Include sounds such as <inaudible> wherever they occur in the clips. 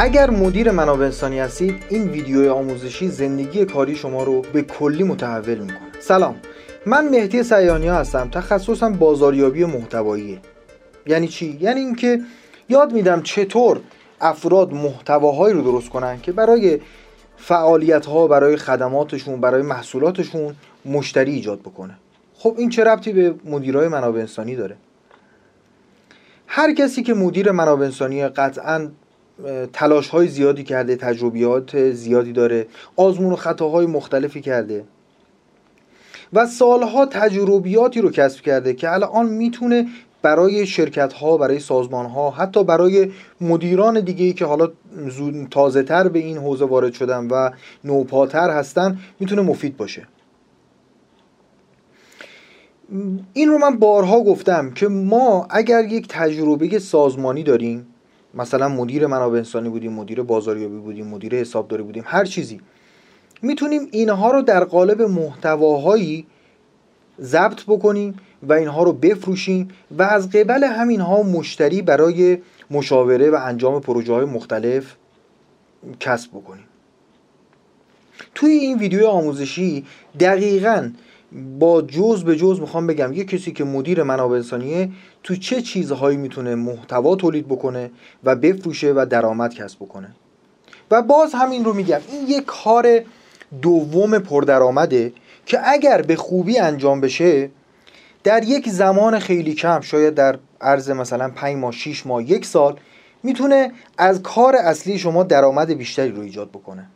اگر مدیر منابع انسانی هستید این ویدیو آموزشی زندگی کاری شما رو به کلی متحول می‌کنه. سلام. من مهدی سیانی هستم. تخصصم بازاریابی محتوایی. یعنی چی؟ یعنی اینکه یاد میدم چطور افراد محتواهایی رو درست کنن که برای فعالیت ها برای خدماتشون برای محصولاتشون مشتری ایجاد بکنه. خب این چه ربطی به مدیرای منابع انسانی داره؟ هر کسی که مدیر منابع انسانی قطعا تلاش های زیادی کرده تجربیات زیادی داره آزمون و خطاهای مختلفی کرده. و سالها تجربیاتی رو کسب کرده که الان می‌تونه برای شرکت ها برای سازمان ها حتی برای مدیران دیگه ای که حالا تازه تر به این حوزه وارد شدن و نوپاتر هستن می‌تونه مفید باشه. این رو من بارها گفتم که ما اگر یک تجربه سازمانی داریم مثلا مدیر منابع انسانی بودیم مدیر بازاریابی بودیم مدیر حسابداری بودیم هر چیزی. می‌تونیم اینها رو در قالب محتواهایی ضبط بکنیم و اینها رو بفروشیم و از قبل همینها مشتری برای مشاوره و انجام پروژه های مختلف کسب بکنیم. توی این ویدیو آموزشی دقیقا با جز به جز می‌خوام بگم یه کسی که مدیر منابع انسانیه تو چه چیزهایی می‌تونه محتوا تولید بکنه و بفروشه و درآمد کسب بکنه. و باز همین رو میگم این یه کار دوم پردرآمده که اگر به خوبی انجام بشه در یک زمان خیلی کم شاید در عرض مثلا 5 ماه 6 ماه یک سال می‌تونه از کار اصلی شما درآمد بیشتری رو ایجاد بکنه.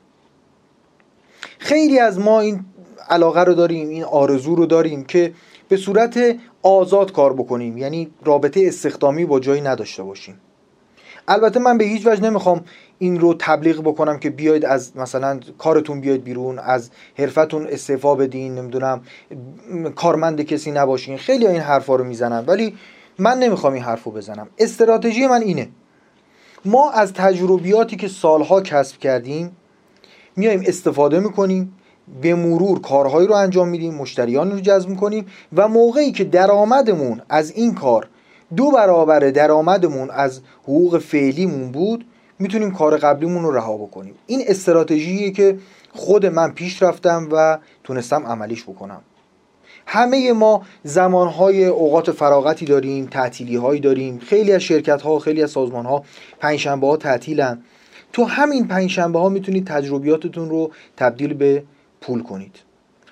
خیلی از ما این علاقه رو داریم این آرزو رو داریم که به صورت آزاد کار بکنیم. یعنی رابطه استخدامی با جایی نداشته باشیم. البته من به هیچ وجه نمی‌خوام این رو تبلیغ بکنم که بیاید از مثلا کارتون بیاید بیرون از حرفتون استعفا بدین نمی‌دونم کارمند کسی نباشین. خیلی این حرفا رو می‌زنن. ولی من نمی‌خوام این حرف رو بزنم. استراتژی من اینه. ما از تجربیاتی که سالها کسب کردیم میایم استفاده می‌کنیم. به مرور کارهایی رو انجام میدیم مشتریان رو جذب می‌کنیم و موقعی که درآمدمون از این کار دو برابر درآمدمون از حقوق فعلیمون بود می‌تونیم کار قبلیمون رو رها بکنیم. این استراتژیه که خود من پیش رفتم و تونستم عملیش بکنم. همه ما زمانهای اوقات فراغتی داریم تعطیلی هایی داریم. خیلی از شرکت ها خیلی از سازمان ها پنجشنبه ها تعطیلن. تو همین پنجشنبه ها می‌تونید تجربیاتتون رو تبدیل به پول کنید.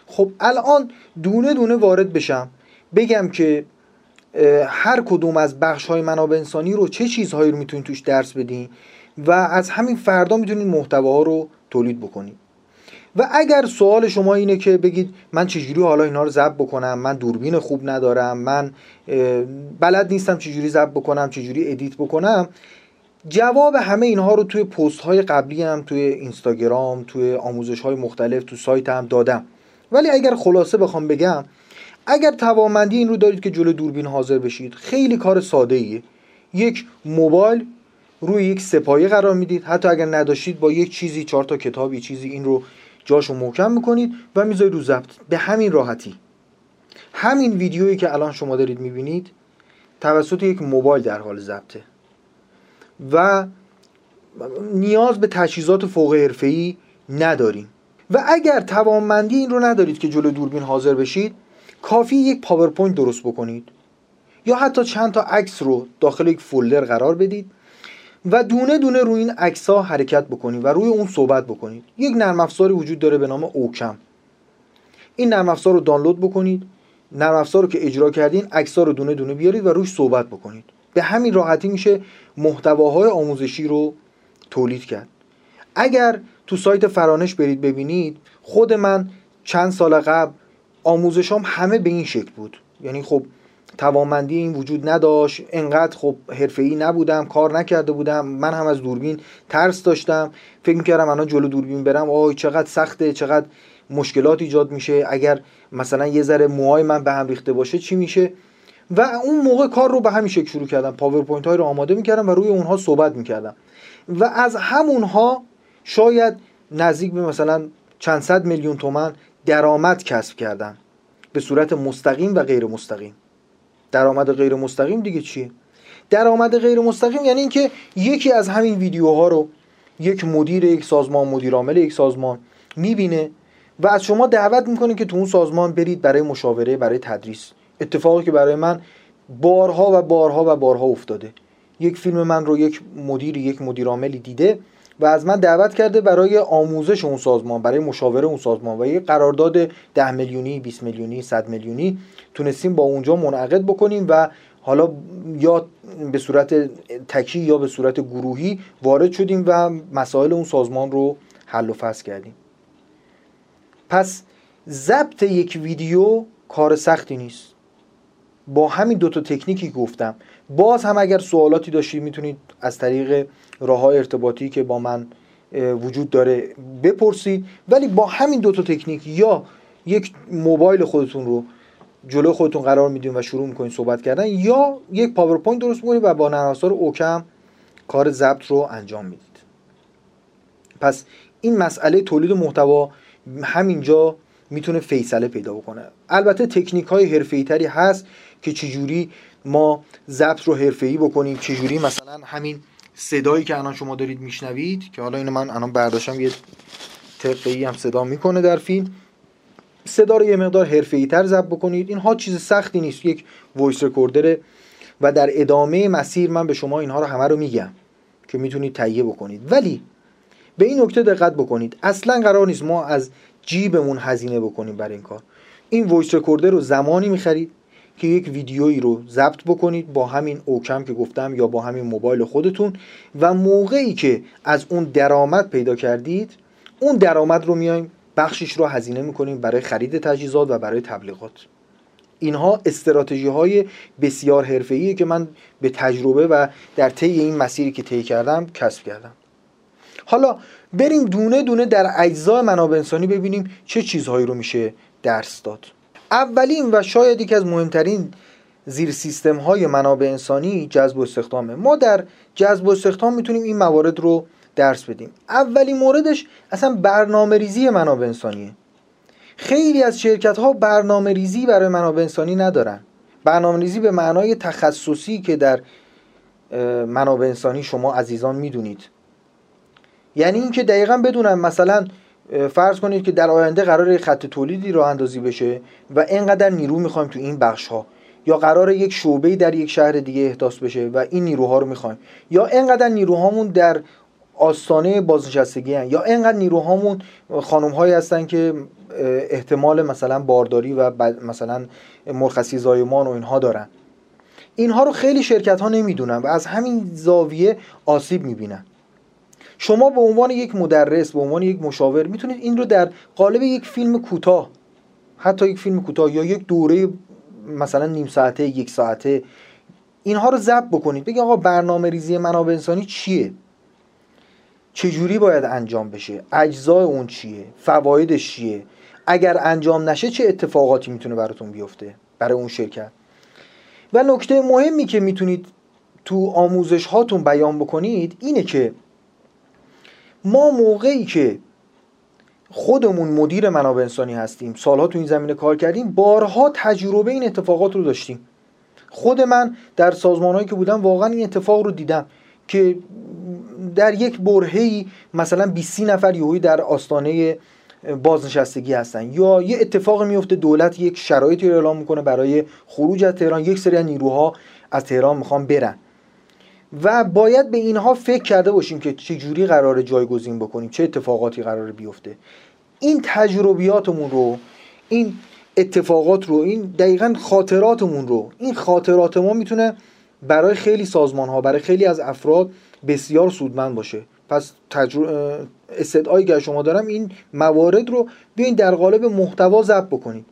خب الان دونه دونه وارد بشم بگم که هر کدوم از بخش های منابع انسانی رو چه چیزهایی رو می‌تونید توش درس بدین و از همین فردا می‌تونید محتواها رو تولید بکنید. و اگر سوال شما اینه که بگید من چجوری حالا اینا رو ضبط بکنم من دوربین خوب ندارم من بلد نیستم چجوری ضبط بکنم چجوری ادیت بکنم جواب همه اینها رو توی پست های قبلی هم توی اینستاگرام توی آموزش های مختلف تو سایت هم دادم. ولی اگر خلاصه بخوام بگم اگر توانمندی این رو دارید که جلو دوربین حاضر بشید خیلی کار ساده ایه یک موبایل روی یک سپایه قرار می‌دید. حتی اگر نداشتید با یک چیزی چهار تا کتابی چیزی این رو جاشو محکم می‌کنید و می‌ذارید رو ضبط. به همین راحتی. همین ویدیویی که الان شما دارید می‌بینید توسط یک موبایل در حال ضبطه. و نیاز به تجهیزات فوق حرفه‌ای نداریم. و اگر توانمندی این رو ندارید که جلو دوربین حاضر بشید کافی یک پاورپوینت درست بکنید. یا حتی چند تا عکس رو داخل یک فولدر قرار بدید و دونه دونه روی این عکس ها حرکت بکنید و روی اون صحبت بکنید. یک نرم افزاری وجود داره به نام اوکم. این نرم افزار رو دانلود بکنید. نرم افزار رو که اجرا کردین عکس رو دونه دونه بیارید و روش صحبت بکنید. به همین راحتی میشه محتواهای آموزشی رو تولید کرد. اگر تو سایت فرانش برید ببینید خود من چند سال قبل آموزشام همه به این شکل بود. یعنی خب توانمندی این وجود نداشت انقدر خب حرفه‌ای نبودم کار نکرده بودم من هم از دوربین ترس داشتم. فکر می‌کردم الان جلو دوربین برم آی چقدر سخته چقدر مشکلات ایجاد میشه. اگر مثلا یه ذره موهای من به هم ریخته باشه چی میشه؟ و اون موقع کار رو به همین شکل شروع کردم. پاورپوینت های رو آماده می‌کردم و روی اونها صحبت می‌کردم. و از همونها شاید نزدیک به مثلا چند صد میلیون تومن درآمد کسب کردم. به صورت مستقیم و غیر مستقیم. درآمد غیر مستقیم دیگه چیه؟ درآمد غیر مستقیم یعنی اینکه یکی از همین ویدیوها رو یک مدیر یک سازمان مدیر عامل یک سازمان می‌بینه و از شما دعوت می‌کنه که تو اون سازمان برید برای مشاوره برای تدریس. اتفاقی که برای من بارها و بارها و بارها افتاده. یک فیلم من رو یک مدیر یک مدیر عاملی دیده و از من دعوت کرده برای آموزش اون سازمان برای مشاوره اون سازمان و یک قرارداد 10 میلیونی 20 میلیونی 100 میلیونی تونستیم با اونجا منعقد بکنیم و حالا یا به صورت تکی یا به صورت گروهی وارد شدیم و مسائل اون سازمان رو حل و فصل کردیم. پس ضبط یک ویدیو کار سختی نیست. با همین دوتا تکنیکی گفتم. باز هم اگر سوالاتی داشتید می‌تونید از طریق راه ارتباطی که با من وجود داره بپرسید. ولی با همین دوتا تکنیک یا یک موبایل خودتون رو جلو خودتون قرار میدین و شروع می‌کنید صحبت کردن یا یک پاورپوینت درست می‌کنید و با نرم اوکم کار ضبط رو انجام می‌دید. پس این مسئله تولید محتوا همینجا می‌تونه فیصله پیدا بکنه. البته تکنیک های تری هست که چجوری ما ضبط رو ای بکنیم چجوری مثلا همین صدایی که الان شما دارید میشنوید که حالا اینو من الان برداشتم یه ای هم صدا می‌کنه در فیلم. صدا رو یه مقدار ای تر ضبط بکنید. اینها چیز سختی نیست. یک voice recorder ه و در ادامه مسیر من به شما اینها رو همه رو میگم که می‌تونید تهیه بکنید. ولی به این نکته دقت بکنید. اصلا قرار نیست ما از جیبمون هزینه بکنیم برای این کار. این voice recorder رو زمانی می‌خرید که یک ویدیویی رو ضبط بکنید با همین اوکم که گفتم یا با همین موبایل خودتون و موقعی که از اون درآمد پیدا کردید اون درآمد رو میایم بخشش رو هزینه می‌کنیم برای خرید تجهیزات و برای تبلیغات. اینها استراتژی های بسیار حرفه‌ایه که من به تجربه و در طی این مسیری که طی کردم کسب کردم. حالا بریم دونه دونه در اجزای منابع انسانی ببینیم چه چیزهایی رو میشه درس داد. اولین و شاید یکی از مهمترین زیر سیستم های منابع انسانی جذب و استخدامه. ما در جذب و استخدام می‌تونیم این موارد رو درس بدیم. اولین موردش اصلا برنامه ریزی منابع انسانیه. خیلی از شرکت ها برنامه ریزی برای منابع انسانی ندارن. برنامه ریزی به معنای تخصصی که در منابع انسانی شما عزیزان می‌دونید. یعنی اینکه دقیقا بدونم مثلا فرض کنید که در آینده قرار خط تولیدی راه اندازی بشه و اینقدر نیرو می‌خوایم تو این بخش ها یا قرار یک شعبه در یک شهر دیگه احداث بشه و این نیروها رو می‌خوایم. یا اینقدر نیروهامون در آستانه بازنشستگی هن. یا اینقدر نیروهامون خانم هایی هستن که احتمال مثلا بارداری و مثلا مرخصی زایمان و اینها دارن. اینها رو خیلی شرکت ها نمی‌دونن و از همین زاویه آسیب می‌بینن. شما به عنوان یک مدرس به عنوان یک مشاور می‌تونید این رو در قالب یک فیلم کوتاه حتی یک فیلم کوتاه یا یک دوره مثلا نیم ساعته یک ساعته اینها رو ضبط بکنید. بگید آقا برنامه ریزی منابع انسانی چیه؟ چجوری باید انجام بشه؟ اجزای اون چیه؟ فوایدش چیه؟ اگر انجام نشه چه اتفاقاتی می‌تونه براتون بیفته؟ برای اون شرکت. و نکته مهمی که می‌تونید تو آموزش هاتون بیان بکنید اینه که ما موقعی که خودمون مدیر منابع انسانی هستیم سالها تو این زمینه کار کردیم بارها تجربه این اتفاقات رو داشتیم. خود من در سازمانهایی که بودم واقعا این اتفاق رو دیدم که در یک برهی مثلا 20 نفر یهویی در آستانه بازنشستگی هستن یا یه اتفاق میفته دولت یک شرایطی رو اعلام می‌کنه برای خروج از تهران یک سری نیروها از تهران می‌خوان برن. و باید به اینها فکر کرده باشیم که چه جوری قرار جایگزین بکنیم چه اتفاقاتی قرار بیفته. این تجربیاتمون رو این اتفاقات رو این دقیقا خاطراتمون رو این خاطرات ما می‌تونه برای خیلی سازمان ها برای خیلی از افراد بسیار سودمند باشه. پس تجر... استدعایی که شما دارم این موارد رو بیاین در قالب محتوا ضبط بکنید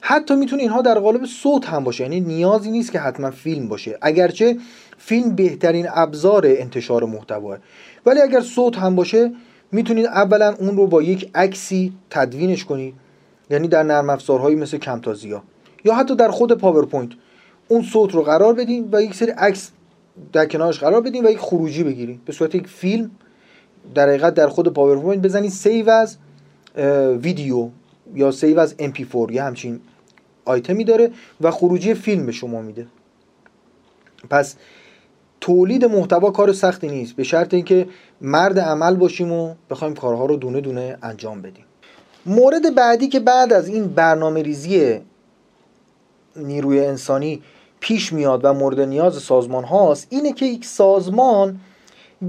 حتی می‌تونه اینها در قالب صوت هم باشه یعنی نیازی نیست که حتما فیلم باشه. اگرچه فیلم بهترین ابزار انتشار محتوا. ولی اگر صوت هم باشه می‌تونید اولا اون رو با یک عکسی تدوینش کنید. یعنی در نرم افزارهایی مثل کمتازیا. یا حتی در خود پاورپوینت. اون صوت رو قرار بدین و یک سری عکس در کنارش قرار بدین و یک خروجی بگیرید به صورت یک فیلم در حقیقت در خود پاورپوینت بزنید save as video یا سیو از MP4 یا همچین آیتمی داره و خروجی فیلم به شما میده. پس تولید محتوا کار سختی نیست. به شرط اینکه مرد عمل باشیم و بخوایم کارها رو دونه دونه انجام بدیم. مورد بعدی که بعد از این برنامه ریزی نیروی انسانی پیش میاد و مورد نیاز سازمان هاست اینه که یک سازمان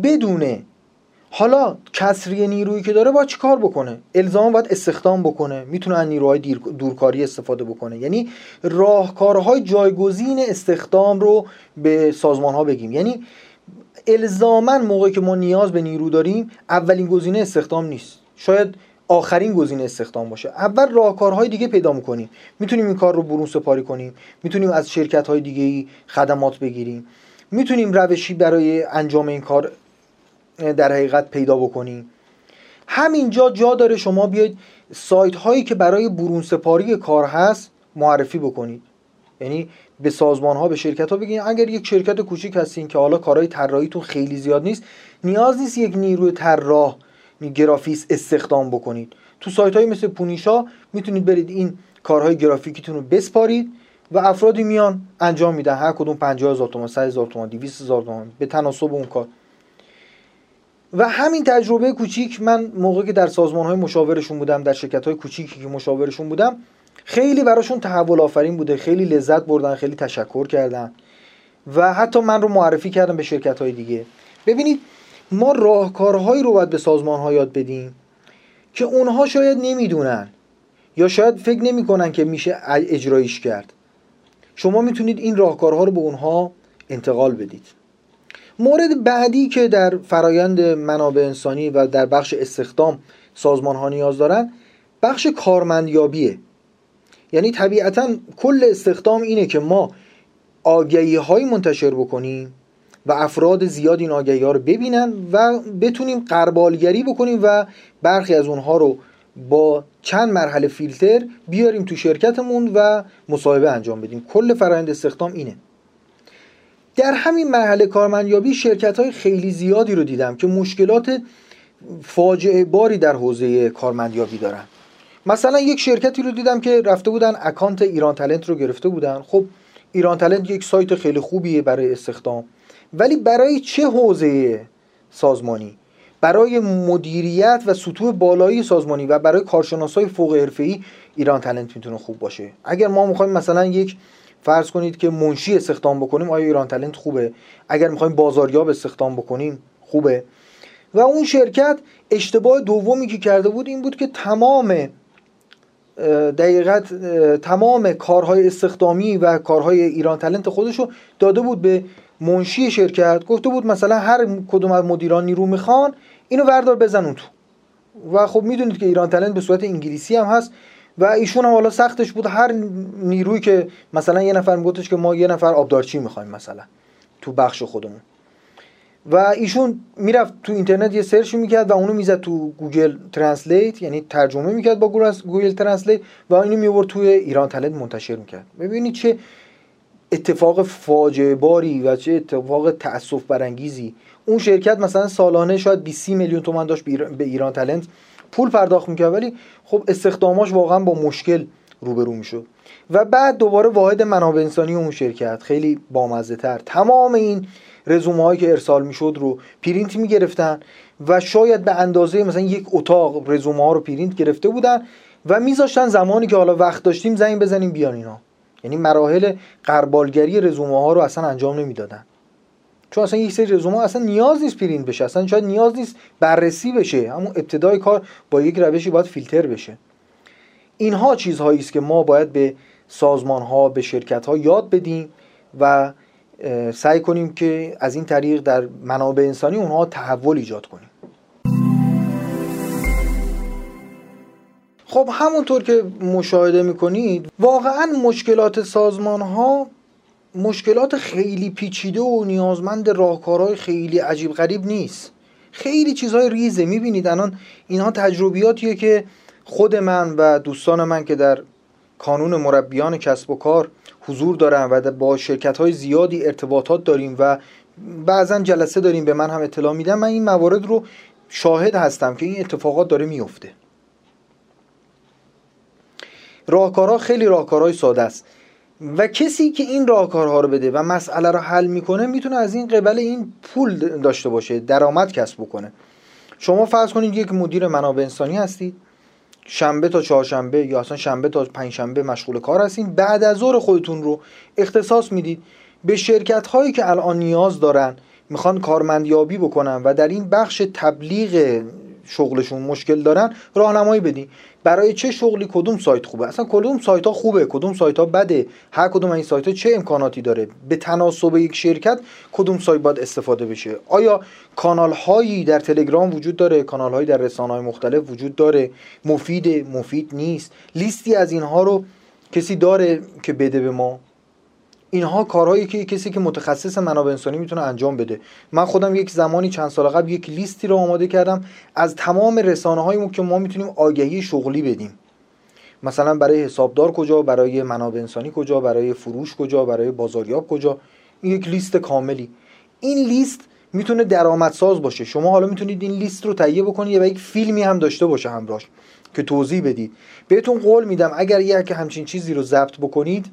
بدونه حالا کسری نیرویی که داره باید کار بکنه؟ الزام باید استخدام بکنه. می‌تونه از نیروهای دورکاری استفاده بکنه. یعنی راهکارهای جایگزین استخدام رو به سازمان ها بگیم. یعنی الزاما موقعی که ما نیاز به نیرو داریم اولین گزینه استخدام نیست. شاید آخرین گزینه استخدام باشه. اول راهکارهای دیگه پیدا می‌کنیم. می‌تونیم این کار رو برون سپاری کنیم. می‌تونیم از شرکت های دیگه خدمات بگیریم. می‌تونیم روشی برای انجام این کار در حقیقت پیدا بکنیم همینجا جا داره شما بیاید سایت هایی که برای برون سپاری کار هست معرفی بکنید یعنی به سازمان ها به شرکت ها بگین اگر یک شرکت کوچیک هستین که حالا کارهای طراحیتون خیلی زیاد نیست نیاز نیست یک نیروی طراح گرافیس استخدام بکنید. تو سایت های مثل پونیشا می‌تونید برید این کارهای گرافیکیتون رو بسپارید و افرادی میان انجام میدن. هر کدوم 50 هزار تومان 100 هزار تومان 200 هزار تومان به تناسب اون کار. و همین تجربه کوچیک من موقعی که در سازمان های مشاورشون بودم در شرکت های کوچیکی که مشاورشون بودم خیلی براشون تحول آفرین بوده خیلی لذت بردن خیلی تشکر کردن و حتی من رو معرفی کردم به شرکت های دیگه. ببینید ما راهکارهایی رو باید به سازمان ها یاد بدیم که اونها شاید نمی‌دونن یا شاید فکر نمی‌کنن که میشه اجرایش کرد. شما می‌تونید این راهکارها رو به اونها انتقال بدید. مورد بعدی که در فرایند منابع انسانی و در بخش استخدام سازمان ها نیاز دارن بخش کارمندیابیه. یعنی طبیعتا کل استخدام اینه که ما آگهی های منتشر بکنیم و افراد زیاد این آگهی ها رو ببینن و بتونیم قربالگری بکنیم و برخی از اونها رو با چند مرحله فیلتر بیاریم تو شرکتمون و مصاحبه انجام بدیم. کل فرآیند استخدام اینه. در همین مرحله کارمندیابی شرکت های خیلی زیادی رو دیدم که مشکلات فاجعه باری در حوزه کارمندیابی دارن. مثلا یک شرکتی رو دیدم که رفته بودن اکانت ایران تلنت رو گرفته بودن. خب ایران تلنت یک سایت خیلی خوبیه برای استخدام. ولی برای چه حوزه سازمانی؟ برای مدیریت و سطوح بالایی سازمانی و برای کارشناسای فوق حرفه‌ای ایران تلنت می‌تونه خوب باشه. اگر ما می‌خوایم مثلا یک فرض کنید که منشی استخدام بکنیم آیا ایران تلنت خوبه؟ اگر می‌خوایم بازاریاب استخدام بکنیم خوبه. و اون شرکت اشتباه دومی که کرده بود این بود که تمام دقیقت تمام کارهای استخدامی و کارهای ایران تلنت خودشو داده بود به منشی شرکت. گفته بود مثلا هر کدوم از مدیران نیرو می‌خوان اینو وردار بزن تو. و خب می‌دونید که ایران تلنت به صورت انگلیسی هم هست. و ایشون هم حالا سختش بود. هر نیروی که مثلا یه نفر میگفتش که ما یه نفر آبدارچی می‌خوایم مثلا تو بخش خودمون. و ایشون می‌رفت تو اینترنت یه search می‌کرد و اونو می‌زد تو Google Translate یعنی ترجمه می‌کرد با Google Translate و اینو میورد توی ایران تلنت منتشر می‌کرد. ببینید چه اتفاق فاجعه باری و چه اتفاق تأسف برانگیزی اون شرکت مثلا سالانه شاید 20 میلیون تومان داشت به ایران تلنت. پول پرداخت می‌کرد ولی خب استخداماش واقعا با مشکل روبرو می‌شد. و بعد دوباره واحد منابع انسانی اون شرکت خیلی بامزه تر تمام این رزومه هایی که ارسال می‌شد رو پرینت می‌گرفتن و شاید به اندازه مثلا یک اتاق رزومه ها رو پرینت گرفته بودن و میذاشتن زمانی که حالا وقت داشتیم زنگ بزنیم بیان اینا. یعنی مراحل غربالگری رزومه ها رو اصلا انجام نمی‌دادن. چون اصلا یک سری رزومه اصلا نیاز نیست پرینت بشه. اصلا شاید نیاز نیست بررسی بشه. همون ابتدای کار با یک روشی باید فیلتر بشه. اینها چیزهایی است که ما باید به سازمان ها به شرکت ها یاد بدیم و سعی کنیم که از این طریق در منابع انسانی اونها تحول ایجاد کنیم. خب همونطور که مشاهده می‌کنید واقعا مشکلات سازمان ها مشکلات خیلی پیچیده و نیازمند راهکارهای خیلی عجیب غریب نیست. خیلی چیزهای ریزه. می‌بینید الان اینها تجربیاتیه که خود من و دوستان من که در کانون مربیان کسب و کار حضور دارن و با شرکت های زیادی ارتباطات داریم و بعضا جلسه داریم به من هم اطلاع میدن. من این موارد رو شاهد هستم که این اتفاقات داره میفته راهکارها خیلی راهکارهای ساده است. و کسی که این راهکارها رو بده و مسئله رو حل می‌کنه می‌تونه از این قبل این پول داشته باشه درآمد کسب بکنه. شما فرض کنید یک مدیر منابع انسانی هستید. شنبه تا چهارشنبه یا اصلا شنبه تا پنجشنبه مشغول کار هستین. بعد از ظهر خودتون رو اختصاص می‌دید به شرکت هایی که الان نیاز دارن می‌خوان کارمندیابی بکنن و در این بخش تبلیغ شغلشون مشکل دارن راهنمایی بدین. برای چه شغلی کدوم سایت خوبه؟ اصلا کدوم سایت ها خوبه کدوم سایت ها بده؟ هر کدوم این سایت ها چه امکاناتی داره؟ به تناسب یک شرکت کدوم سایت باید استفاده بشه؟ آیا کانال هایی در تلگرام وجود داره؟ کانال هایی در رسانه های مختلف وجود داره؟ مفید مفید نیست. لیستی از اینها رو کسی داره که بده به ما؟ اینها کارهایی که کسی که متخصص منابع انسانی می‌تونه انجام بده. من خودم یک زمانی چند سال قبل یک لیستی رو آماده کردم. از تمام رسانه هایی که ما می‌تونیم آگهی شغلی بدیم. مثلا برای حسابدار کجا برای منابع انسانی کجا برای فروش کجا برای بازاریاب کجا. یک لیست کاملی. این لیست می‌تونه درآمدساز باشه. شما حالا می‌تونید این لیست رو تهیه بکنید و یک فیلمی هم داشته باشه همراهش که توضیح بدید. بهتون قول میدم اگر یک همچین چیزی رو ضبط بکنید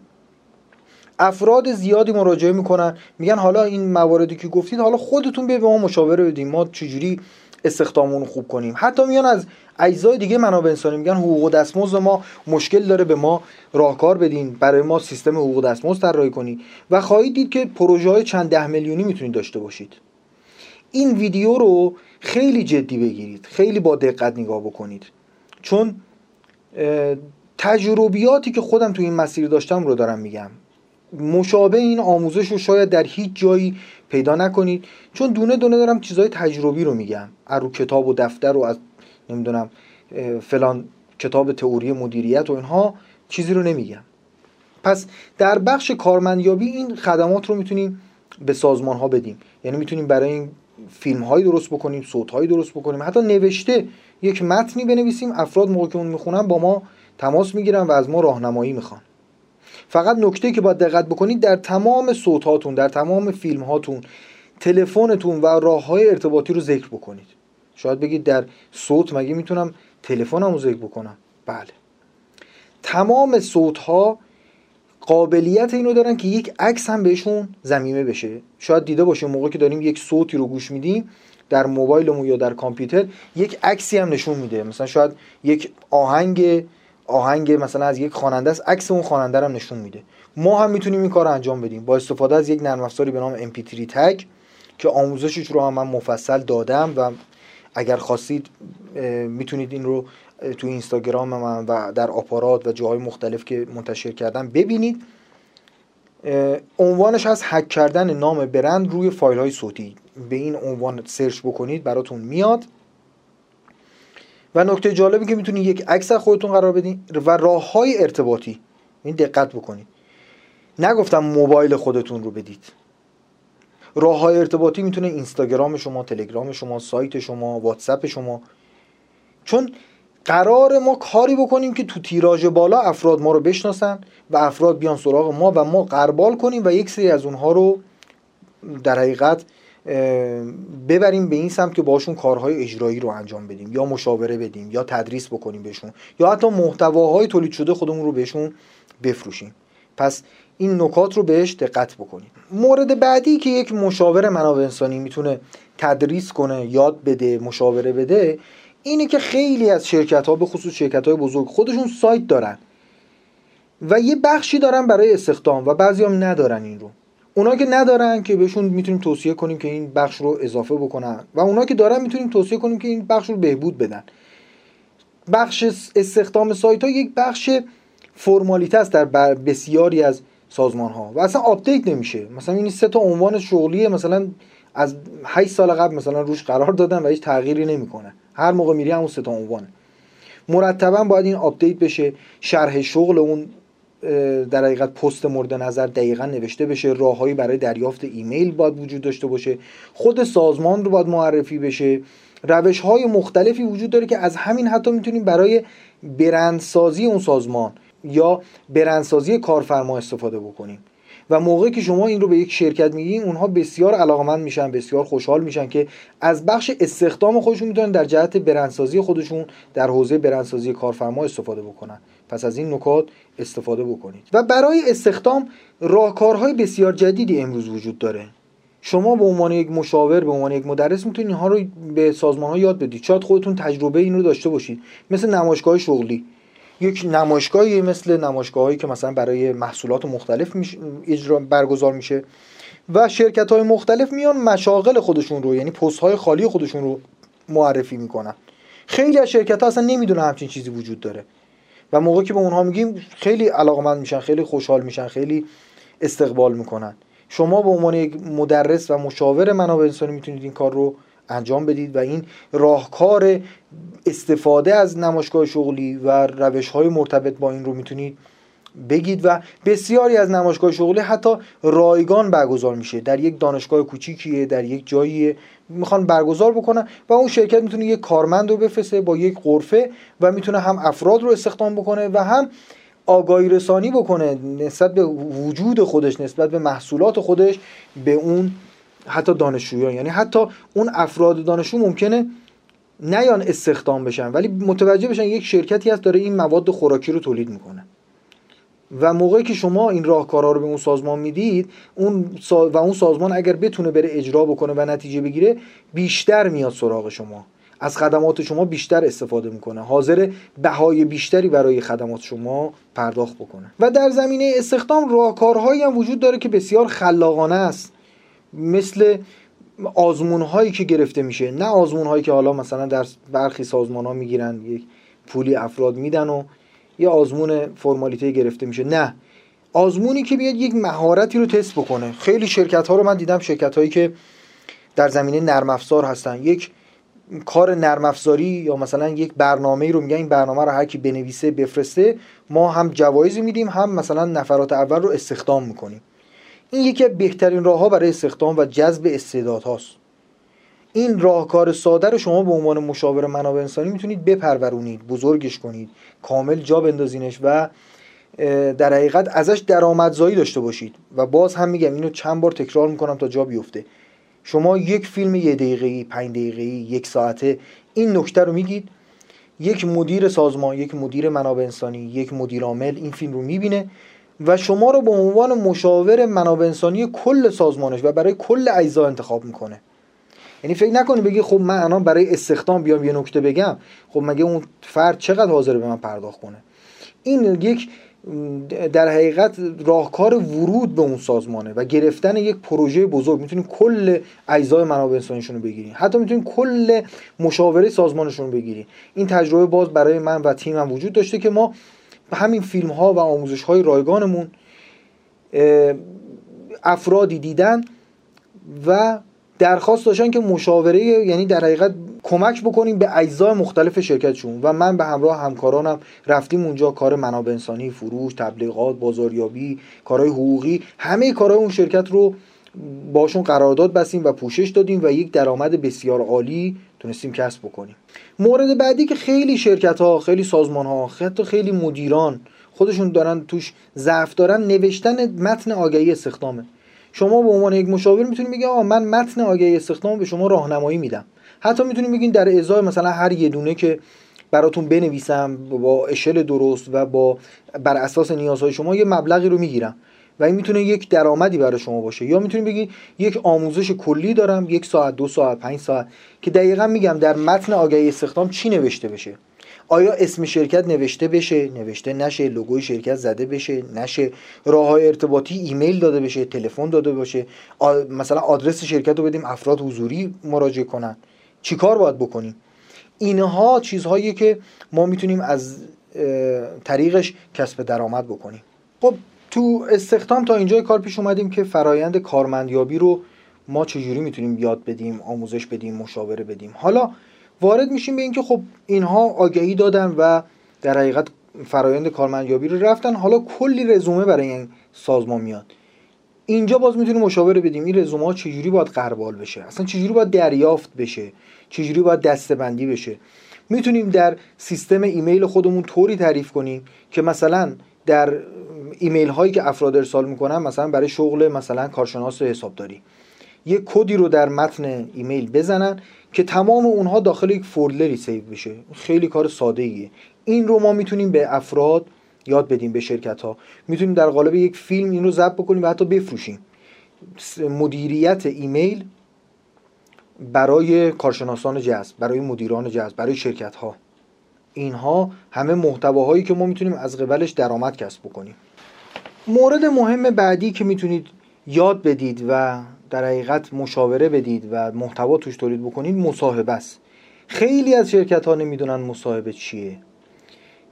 افراد زیادی مراجعه می‌کنن. میگن حالا این مواردی که گفتید حالا خودتون به ما مشاوره بدیم ما چجوری استخداممون خوب کنیم؟ حتی میان از اجزای دیگه منابع انسانی میگن حقوق و دستمزد ما مشکل داره به ما راهکار بدین. برای ما سیستم حقوق و دستمزد طراحی کنید و خواهید دید که پروژه های چند ده میلیونی می‌تونید داشته باشید. این ویدیو رو خیلی جدی بگیرید. خیلی با دقت نگاه بکنید. چون تجربیاتی که خودم تو این مسیر داشتم رو دارم میگم. مشابه این آموزش رو شاید در هیچ جایی پیدا نکنید. چون دونه دونه دارم چیزهای تجربی رو میگم. از رو کتاب و دفتر و از نمی‌دونم فلان کتاب تئوری مدیریت و اینها چیزی رو نمیگم. پس در بخش کارمندیابی این خدمات رو می‌تونیم به سازمان ها بدیم. یعنی می‌تونیم برای این فیلم هایی درست بکنیم صوت هایی درست بکنیم. حتی نوشته یک متنی بنویسیم افراد موقع که اون می‌خونن با ما تماس می‌گیرن و از ما راهنمایی می‌خوان. فقط نکته که باید دقت بکنید در تمام صوت هاتون در تمام فیلم هاتون تلفنتون و راه های ارتباطی رو ذکر بکنید. شاید بگید در صوت مگه می‌تونم تلفنم رو ذکر بکنم؟ بله. تمام صوت ها قابلیت اینو دارن که یک عکس هم بهشون زمینه بشه. شاید دیده باشه موقع که داریم یک صوتی رو گوش میدیم در موبایلمون یا در کامپیوتر یک عکسی هم نشون میده. مثلا شاید یک آهنگ آهنگ مثلا از یک خواننده است عکس اون خواننده رو نشون میده. ما هم می‌تونیم این کار رو انجام بدیم. با استفاده از یک نرم افزاری به نام MP3 تگ که آموزشش رو هم من مفصل دادم و اگر خواستید می‌تونید این رو تو اینستاگرام من و در آپارات و جاهای مختلف که منتشر کردم ببینید. عنوانش از هک کردن نام برند روی فایل های صوتی. به این عنوان سرچ بکنید براتون میاد. و نکته جالبی که می‌تونید یک عکس خودتون قرار بدین و راه های ارتباطی. این دقت بکنید نگفتم موبایل خودتون رو بدید. راه های ارتباطی می‌تونه اینستاگرام شما تلگرام شما سایت شما واتساپ شما. چون قرار ما کاری بکنیم که تو تیراژ بالا افراد ما رو بشناسن و افراد بیان سراغ ما و ما قربال کنیم و یک سری از اونها رو در حقیقت ببریم به این سمت که باشون کارهای اجرایی رو انجام بدیم یا مشاوره بدیم یا تدریس بکنیم بهشون یا حتی محتواهای تولید شده خودمون رو بهشون بفروشیم. پس این نکات رو بهش دقت بکنیم. مورد بعدی که یک مشاور منابع انسانی می‌تونه تدریس کنه یاد بده مشاوره بده اینه که خیلی از شرکت ها به خصوص شرکت های بزرگ خودشون سایت دارن و یه بخشی دارن برای استخدام و بعضی هم ندارن این رو. اونا که ندارن که بهشون می‌تونیم توصیه کنیم که این بخش رو اضافه بکنن. و اونا که دارن می‌تونیم توصیه کنیم که این بخش رو بهبود بدن. بخش استخدام سایت ها یک بخش فرمالیته است در بسیاری از سازمان ها و اصلا update نمیشه. مثلا این سه تا عنوان شغلیه مثلا از 8 سال قبل مثلا روش قرار دادن و هیچ تغییری نمی‌کنه. هر موقع میری همون سه تا عنوان مرتبا باید این update بشه شرح شغل اون در حقیقت پست مورد نظر دقیقا نوشته بشه. راههایی برای دریافت ایمیل باید وجود داشته باشه. خود سازمان رو باید معرفی بشه. روش های مختلفی وجود داره که از همین حتی می‌تونیم برای برندسازی اون سازمان یا برندسازی کارفرما استفاده بکنیم. و موقعی که شما این رو به یک شرکت میگین اونها بسیار علاقمند میشن بسیار خوشحال میشن که از بخش استخدام خودشون می‌تونن در جهت برندسازی خودشون در حوزه برندسازی کارفرما استفاده بکنن. پس از این نکات استفاده بکنید. و برای استخدام راهکارهای بسیار جدیدی امروز وجود داره. شما به عنوان یک مشاور به عنوان یک مدرس می‌تونید اینها رو به سازمان ها یاد بدید. شاید خودتون تجربه این رو داشته باشید. مثل نمایشگاه شغلی. یک نمایشگاهی مثل نمایشگاهایی که مثلا برای محصولات مختلف اجرا برگزار میشه. و شرکت های مختلف میان مشاغل خودشون رو یعنی پست های خالی خودشون رو معرفی می‌کنن. خیلی از شرکت ها اصلا نمی‌دونن همچین چیزی وجود داره. و موقعی که به اونها میگیم خیلی علاقمند میشن خیلی خوشحال میشن خیلی استقبال می‌کنن. شما به عنوان یک مدرس و مشاور منابع انسانی می‌تونید این کار رو انجام بدید و این راهکار استفاده از نمایشگاه شغلی و روش های مرتبط با این رو می‌تونید بگید و بسیاری از نمایشگاه شغلی حتی رایگان برگزار میشه. در یک دانشگاه کوچیکیه در یک جایی می‌خوان برگزار بکنن و اون شرکت می‌تونه یک کارمند رو بفرسته با یک قرفه و می‌تونه هم افراد رو استخدام بکنه و هم آگاهی رسانی بکنه نسبت به وجود خودش نسبت به محصولات خودش به اون حتی دانشجویان. یعنی حتی اون افراد دانشجو ممکنه نیان استخدام بشن ولی متوجه بشن یک شرکتی هست داره این مواد خوراکی رو تولید می‌کنه. و موقعی که شما این راهکارا رو به اون سازمان می‌دید اون و اون سازمان اگر بتونه بره اجرا بکنه و نتیجه بگیره بیشتر میاد سراغ شما. از خدمات شما بیشتر استفاده می‌کنه. حاضر بهای بیشتری برای خدمات شما پرداخت بکنه. و در زمینه استخدام راهکارهایی هم وجود داره که بسیار خلاقانه است. مثل آزمون هایی که گرفته میشه. نه آزمون هایی که حالا مثلا در برخی سازمان ها می‌گیرن یک پولی افراد میدن و یه آزمون فرمالیته گرفته میشه. نه. آزمونی که بیاد یک مهارتی رو تست بکنه. خیلی شرکت ها رو من دیدم شرکت هایی که در زمینه نرم افزار هستن. یک کار نرم افزاری یا مثلا یک برنامه رو میگن این برنامه رو هر کی بنویسه بفرسته ما هم جوایزی میدیم هم مثلا نفرات اول رو استخدام می‌کنیم. این یکی بهترین راه ها برای استخدام و جذب استعداد هاست این راهکار ساده رو شما به عنوان مشاور منابع انسانی می‌تونید بپرورونید بزرگش کنید کامل جا بندازینش و در حقیقت ازش درآمدزایی داشته باشید. و باز هم میگم اینو چند بار تکرار می‌کنم تا جا بیفته. شما یک فیلم یه دقیقه‌ای پنج دقیقه‌ای یک ساعته این نکته رو میگید. یک مدیر سازمان یک مدیر منابع انسانی یک مدیر عامل این فیلم رو می‌بینه و شما رو به عنوان مشاور منابع انسانی کل سازمانش و برای کل اجزا انتخاب می‌کنه. یعنی فکر نکنی بگی خب من الان برای استخدام بیام یه نکته بگم. خب مگه اون فرد چقدر حاضر به من پرداخت کنه؟ این یک در حقیقت راهکار ورود به اون سازمانه و گرفتن یک پروژه بزرگ. می‌تونیم کل اجزای منابع انسانیشون رو بگیریم. حتی می‌تونیم کل مشاوره سازمانشون رو بگیریم. این تجربه باز برای من و تیمم وجود داشته که ما همین فیلم ها و آموزش های رایگانمون افرادی دیدن و درخواست داشتن که مشاوره یعنی در حقیقت کمک بکنیم به اجزای مختلف شرکتشون. و من به همراه همکارانم رفتیم اونجا کار منابع انسانی فروش تبلیغات بازاریابی کارهای حقوقی. همه کارهای اون شرکت رو باشون قرارداد بستیم و پوشش دادیم و یک درآمد بسیار عالی تونستیم کسب بکنیم. مورد بعدی که خیلی شرکت ها خیلی سازمان ها حتی خیلی مدیران خودشون دارن توش ضعف دارن نوشتن متن آگهی استخدامه. شما به عنوان یک مشاور می‌تونید بگید آقا من متن آگهی استخدام به شما راهنمایی میدم. حتی می‌تونید بگین در ازای مثلا هر یه دونه که براتون بنویسم با اشل درست و با بر اساس نیازهای شما یه مبلغی رو می‌گیرم و این می‌تونه یک درآمدی برای شما باشه. یا می‌تونید بگید یک آموزش کلی دارم یک ساعت دو ساعت پنج ساعت که دقیقا میگم در متن آگهی استخدام چی نوشته بشه. آیا اسم شرکت نوشته بشه نوشته نشه لوگوی شرکت زده بشه نشه راه های ارتباطی ایمیل داده بشه تلفن داده باشه مثلا آدرس شرکت رو بدیم افراد حضوری مراجعه کنن؟ چیکار باید بکنیم؟ اینها چیزهایی که ما می‌تونیم از طریقش کسب درآمد بکنیم. خب تو استخدام تا اینجا کار پیش اومدیم که فرایند کارمندیابی رو ما چجوری می‌تونیم یاد بدیم آموزش بدیم مشاوره بدیم. حالا وارد میشیم به اینکه خب اینها آگهی دادن و در حقیقت فرایند کارمندیابی رو رفتن. حالا کلی رزومه برای این سازمان میاد. اینجا باز می‌تونیم مشاوره بدیم. این رزومه ها چجوری باید غربال بشه؟ اصلا چجوری باید دریافت بشه؟ چجوری باید دسته‌بندی بشه؟ می‌تونیم در سیستم ایمیل خودمون طوری تعریف کنیم که مثلا در ایمیل هایی که افراد ارسال می‌کنن مثلا برای شغل مثلا کارشناس حسابداری. یه کدی رو در متن ایمیل بزنن. که تمام اونها داخل یک folder ی save بشه خیلی کار ساده ایه این رو ما می‌تونیم به افراد یاد بدیم به شرکت ها می‌تونیم در قالب یک فیلم این رو ضبط بکنیم و حتی بفروشیم. مدیریت ایمیل برای کارشناسان جذب برای مدیران جذب برای شرکت ها اینها همه محتواهایی که ما می‌تونیم از قبلش درآمد کسب بکنیم. مورد مهم بعدی که می‌تونید یاد بدید و در حقیقت مشاوره بدید و محتوا توش تولید بکنید مصاحبه است. خیلی از شرکت ها نمی‌دونن مصاحبه چیه.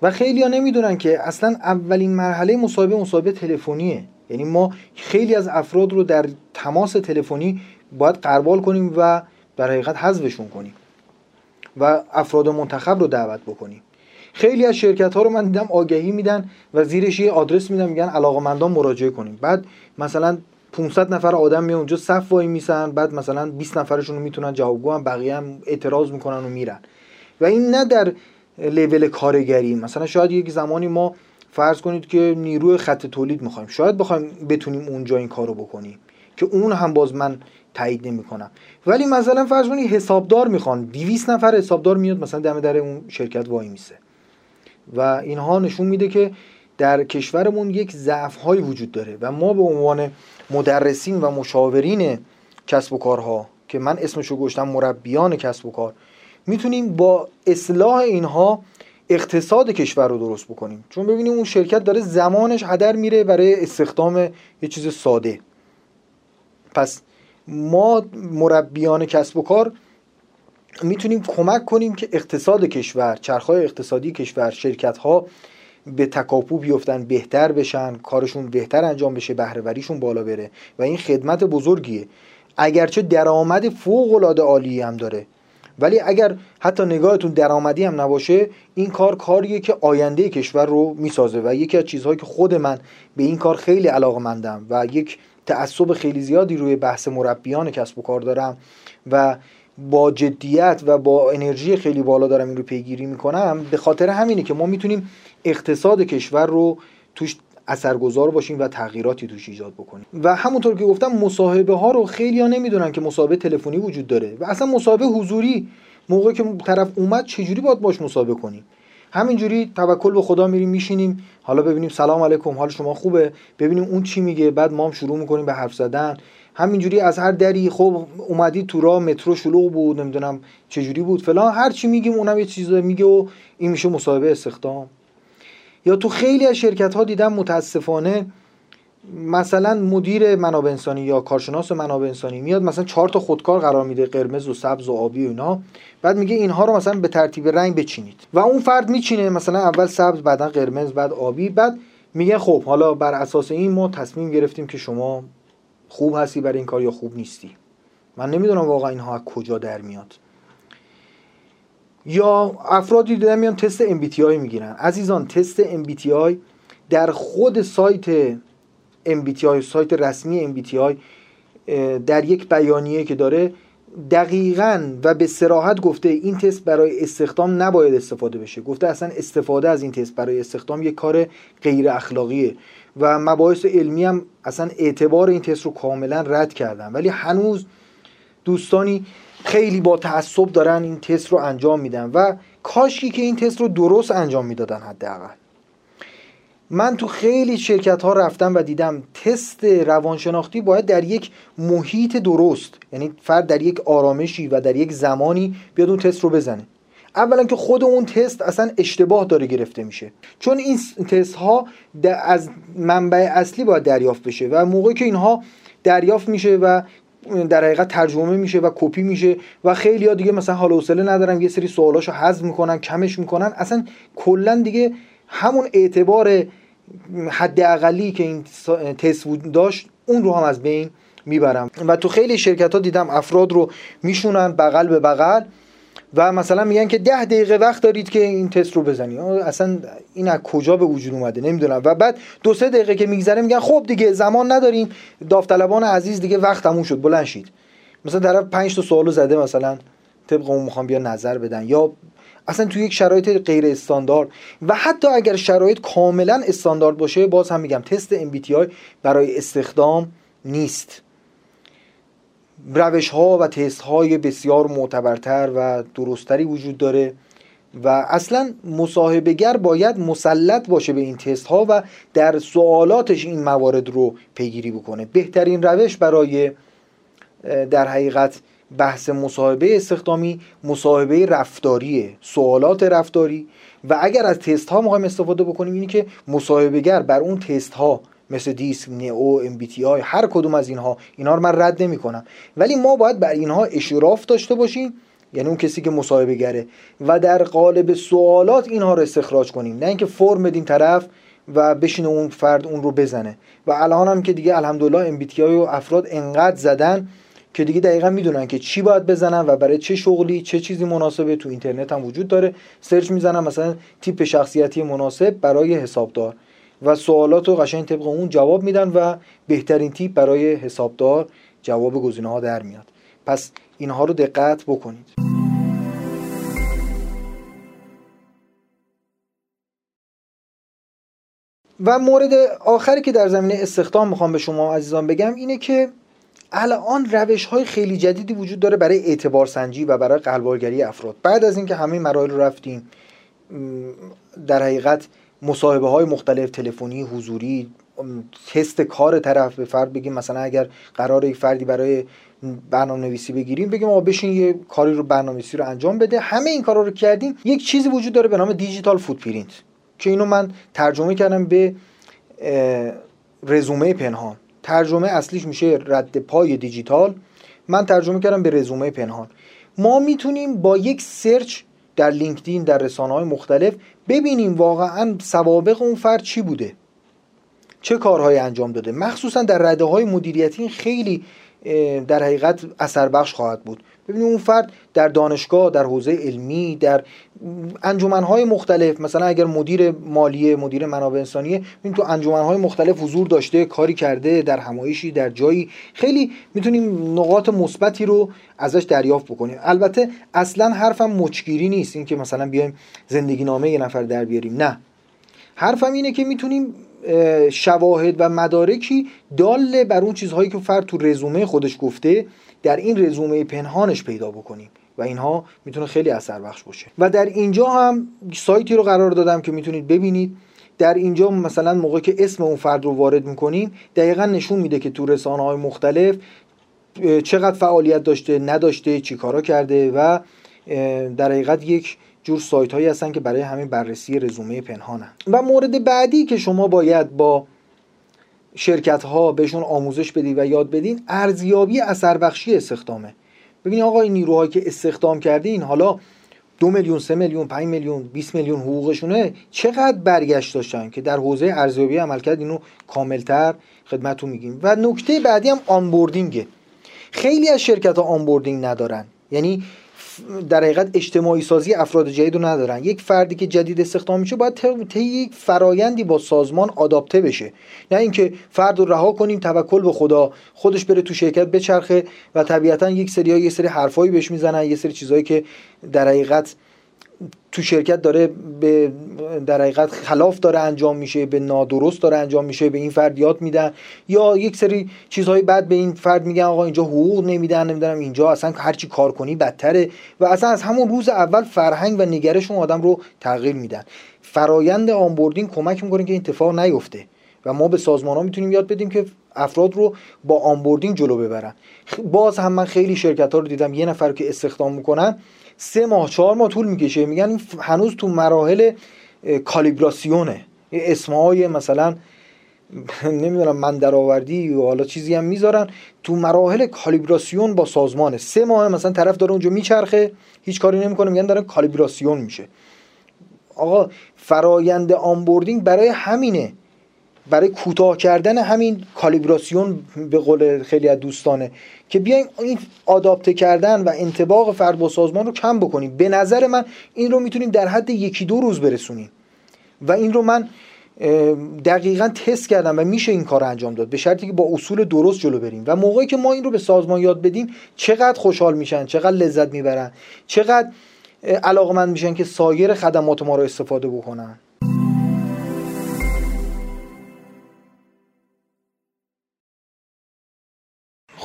و خیلی ها نمی‌دونن که اصلا اولین مرحله مصاحبه مصاحبه تلفنیه. یعنی ما خیلی از افراد رو در تماس تلفنی باید قربال کنیم و در حقیقت حذفشون کنیم و افراد منتخب رو دعوت بکنیم. خیلی از شرکت ها رو من دیدم آگهی میدن و زیرش یه آدرس میدن میگن علاقمندان مراجعه کنیم. بعد مثلا 500 نفر آدم میان اونجا صف وای میسن بعد مثلا 20 نفرشون رو می‌تونن جوابگو هم بقیه هم اعتراض می‌کنن و میرن. و این نه در لول کارگری مثلا شاید یک زمانی ما فرض کنید که نیروی خط تولید می‌خوایم. شاید بخوایم بتونیم اونجا این کارو بکنیم که اون هم باز من تایید نمی‌کنم. ولی مثلا فرض کنید حسابدار می‌خوان 200 نفر حسابدار میاد مثلا دم در اون شرکت وای میسه. و اینها نشون میده که در کشورمون یک ضعف هایی وجود داره و ما به عنوان مدرسین و مشاورین کسب و کارها که من اسمشو گذاشتم مربیان کسب و کار می‌تونیم با اصلاح اینها اقتصاد کشور رو درست بکنیم. چون ببینیم اون شرکت داره زمانش هدر میره برای استخدام یه چیز ساده. پس ما مربیان کسب و کار می‌تونیم کمک کنیم که اقتصاد کشور چرخهای اقتصادی کشور شرکت ها به تکاپو بیفتن بهتر بشن کارشون بهتر انجام بشه بهرهوریشون بالا بره. و این خدمت بزرگیه. اگرچه درآمد فوق العاده عالی هم داره ولی اگر حتی نگاهتون درآمدی هم نباشه این کار کاریه که آینده کشور رو می‌سازه. و یکی از چیزهایی که خود من به این کار خیلی علاقه و یک تعصب خیلی زیادی روی بحث مربیان کسب و کار دارم و با جدیت و با انرژی خیلی بالا دارم این رو پیگیری می‌کنم به خاطر همینه که ما می‌تونیم اقتصاد کشور رو توش اثرگذار باشیم و تغییراتی توش ایجاد بکنیم. و همونطور که گفتم مصاحبه ها رو خیلی ها نمی‌دونن که مصاحبه تلفنی وجود داره. و اصلا مصاحبه حضوری موقعی که طرف اومد چجوری باید باش مصاحبه کنیم؟ همینجوری توکل به خدا میریم میشینیم. حالا ببینیم سلام علیکم حال شما خوبه؟ ببینیم اون چی میگه بعد ما هم شروع می‌کنیم به حرف زدن. همینجوری از هر دری خب اومدی تو راه مترو شلوغ بود نمی‌دونم چجوری بود فلان. هر چی میگیم اونم یه چیز میگه و این میشه مصاحبه استخدام. یا تو خیلی از شرکت ها دیدم متاسفانه مثلا مدیر منابع انسانی یا کارشناس منابع انسانی میاد مثلا چهار تا خودکار قرار میده قرمز و سبز و آبی و اینا. بعد میگه اینها رو مثلا به ترتیب رنگ بچینید. و اون فرد میچینه مثلا اول سبز بعدا قرمز بعد آبی. بعد میگه خب حالا بر اساس این ما تصمیم گرفتیم که شما خوب هستی برای این کار یا خوب نیستی؟ من نمی‌دونم واقعا اینها از کجا در میاد. یا افرادی دیدن میان تست MBTI می‌گیرن. عزیزان تست MBTI در خود سایت MBTI سایت رسمی MBTI در یک بیانیه که داره دقیقا و به سراحت گفته این تست برای استخدام نباید استفاده بشه. گفته اصلا استفاده از این تست برای استخدام یک کار غیر اخلاقیه. و مباحث علمی هم اصلا اعتبار این تست رو کاملا رد کردن. ولی هنوز دوستانی خیلی با تعصب دارن این تست رو انجام میدن و کاشکی که این تست رو درست انجام می‌دادن حداقل. من تو خیلی شرکت ها رفتم و دیدم تست روانشناختی باید در یک محیط درست یعنی فرد در یک آرامشی و در یک زمانی بیاد اون تست رو بزنه. اولا که خود اون تست اصلا اشتباه داره گرفته میشه. چون این تست ها از منبع اصلی باید دریافت بشه و موقعی که اینها دریافت میشه و در حقیقت ترجمه میشه و کپی میشه و خیلی ها دیگه مثلا حال حوصله ندارن یه سری سوالاشو حذف می‌کنن کمش می‌کنن اصلا کلا دیگه همون اعتبار حد اقلی که این تست داشت اون رو هم از بین می‌برم. و تو خیلی شرکت ها دیدم افراد رو میشونن بغل به بغل. و مثلا میگن که ده دقیقه وقت دارید که این تست رو بزنی. اصلا این از کجا به وجود اومده؟ نمی‌دونم. و بعد دو سه دقیقه که میگذره میگن خب دیگه زمان نداریم. داوطلبان عزیز دیگه وقت تموم شد. بلند شید. مثلا طرف 5 تا سوالو زده مثلا. طبق اون می‌خوام بیا نظر بدن. یا اصلا توی یک شرایط غیر استاندارد. و حتی اگر شرایط کاملا استاندارد باشه باز هم میگم تست MBTI برای استخدام نیست. روش ها و تست های بسیار معتبرتر و درستری وجود داره و اصلا مصاحبهگر باید مسلط باشه به این تست ها و در سوالاتش این موارد رو پیگیری بکنه. بهترین روش برای در حقیقت بحث مصاحبه استخدامی مصاحبه رفتاریه سوالات رفتاری و اگر از تست ها می‌خوایم استفاده بکنیم اینی که مصاحبهگر بر اون تست ها مثل دیسک نئو ام بی تی آی هر کدوم از اینها اینها رو من رد نمی کنم ولی ما باید بر اینها اشراف داشته باشیم یعنی اون کسی که مصاحبه گره. و در قالب سوالات اینها رو استخراج کنیم. نه اینکه فرم بدیم طرف و بشینه اون فرد اون رو بزنه. و الان هم که دیگه الحمدلله MBTI و افراد انقدر زدن که دیگه دقیقا می‌دونن که چی باید بزنن و برای چه شغلی چه چیزی مناسبه. تو اینترنت هم وجود داره. search می‌زنن مثلا تیپ شخصیتی مناسب برای حسابدار. و سوالات رو قشنگ طبق اون جواب میدن و بهترین تیپ برای حسابدار جواب گزینه ها در میاد. پس اینها رو دقت بکنید. و مورد آخری که در زمینه استخدام می‌خوام به شما عزیزان بگم اینه که الان روش های خیلی جدیدی وجود داره برای اعتبار سنجی و برای قلبالگری افراد. بعد از اینکه همه مراحل رو رفتیم در حقیقت مصاحبه های مختلف تلفنی حضوری تست کار طرف به فرد بگیم مثلا اگر قرار یک فردی برای برنامه نویسی بگیریم بگیم آقا بشین یه کاری رو برنامه نویسی رو انجام بده. همه این کارا رو کردیم یک چیزی وجود داره به نام دیجیتال فوتپرینت که اینو من ترجمه کردم به رزومه پنهان. ترجمه اصلیش میشه رد پای دیجیتال. من ترجمه کردم به رزومه پنهان. ما می‌تونیم با یک سرچ در لینکدین در رسانه های مختلف ببینیم واقعا سوابق اون فرد چی بوده. چه کارهایی انجام داده. مخصوصا در رده های مدیریتی خیلی در حقیقت اثر بخش خواهد بود. ببینید اون فرد در دانشگاه در حوزه علمی در انجمنهای مختلف مثلا اگر مدیر مالی مدیر منابع انسانیه این تو انجمنهای مختلف حضور داشته کاری کرده در همایشی در جایی خیلی می‌تونیم نقاط مثبتی رو ازش دریافت بکنیم. البته اصلا حرفم مچگیری نیست اینکه مثلا بیایم زندگی نامه یه نفر در بیاریم. نه. حرفم اینه که می‌تونیم شواهد و مدارکی دال بر اون چیزهایی که فرد تو رزومه خودش گفته در این رزومه پنهانش پیدا بکنیم. و اینها می‌تونه خیلی اثر بخش باشه. و در اینجا هم سایتی رو قرار دادم که می‌تونید ببینید. در اینجا مثلا موقعی که اسم اون فرد رو وارد می‌کنیم دقیقا نشون میده که تو رسانه های مختلف چقدر فعالیت داشته نداشته چیکارا کرده و در حقیقت یک جور سایت هایی هستن که برای همین بررسی رزومه پنهانن. و مورد بعدی که شما باید با شرکت ها بهشون آموزش بدید و یاد بدین ارزیابی اثر بخشی استخدامه. ببینید آقا این نیروهایی که استخدام کردین حالا دو میلیون سه میلیون پنج میلیون 20 میلیون حقوقشونه چقدر برگشت داشتن که در حوزه ارزیابی عملکرد اینو کاملتر خدمتتون میگیم. و نکته بعدی هم onboarding ه. خیلی از شرکت ها onboarding ندارن. یعنی در حقیقت اجتماعی سازی افراد جدید رو ندارن. یک فردی که جدید استخدام میشه باید طی یک فرایندی با سازمان آداپته بشه. نه اینکه فرد رو رها کنیم توکل به خدا خودش بره تو شرکت بچرخه و طبیعتا یک سری ها یک سری حرفایی بهش می‌زنن یه سری چیزهایی که در حقیقت تو شرکت داره به در حقیقت خلاف داره انجام میشه به نادرست داره انجام میشه به این فرد یاد میدن. یا یک سری چیزهای بعد به این فرد میگن آقا اینجا حقوق نمیدن نمی‌دونم اینجا اصلا هرچی کار کنی بدتره. و اصلا از همون روز اول فرهنگ و نگرش اون آدم رو تغییر میدن. فرایند آنبوردینگ کمک می‌کنه که این اتفاق نیفته. و ما به سازمان ها می‌تونیم یاد بدیم که افراد رو با آنبوردینگ جلو ببرن. باز هم من خیلی شرکت ها رو دیدم یه نفر که استخدام می‌کنن سه ماه چهار ماه طول می‌کشه. میگن هنوز تو مراحل کالیبراسیونه. اسمهای مثلا <laughs> نمی‌دونم من درآوردی و حالا چیزی هم می‌ذارن. تو مراحل کالیبراسیون با سازمانه. سه ماه مثلا طرف داره اونجا میچرخه هیچ کاری نمی‌کنه میگن داره کالیبراسیون میشه. آقا فرایند آنبوردینگ برای همینه. برای کوتاه کردن همین کالیبراسیون به قول خیلی از دوستانه. که بیایم این آداپته کردن و انتباق فرد با سازمان رو کم بکنیم. به نظر من این رو می‌تونیم در حد یکی دو روز برسونیم. و این رو من دقیقا تست کردم و میشه این کار انجام داد. به شرطی که با اصول درست جلو بریم. و موقعی که ما این رو به سازمان یاد بدیم چقدر خوشحال میشن چقدر لذت می‌برن چقدر علاقمند میشن که سایر خدمات ما رو استفاده بکنن.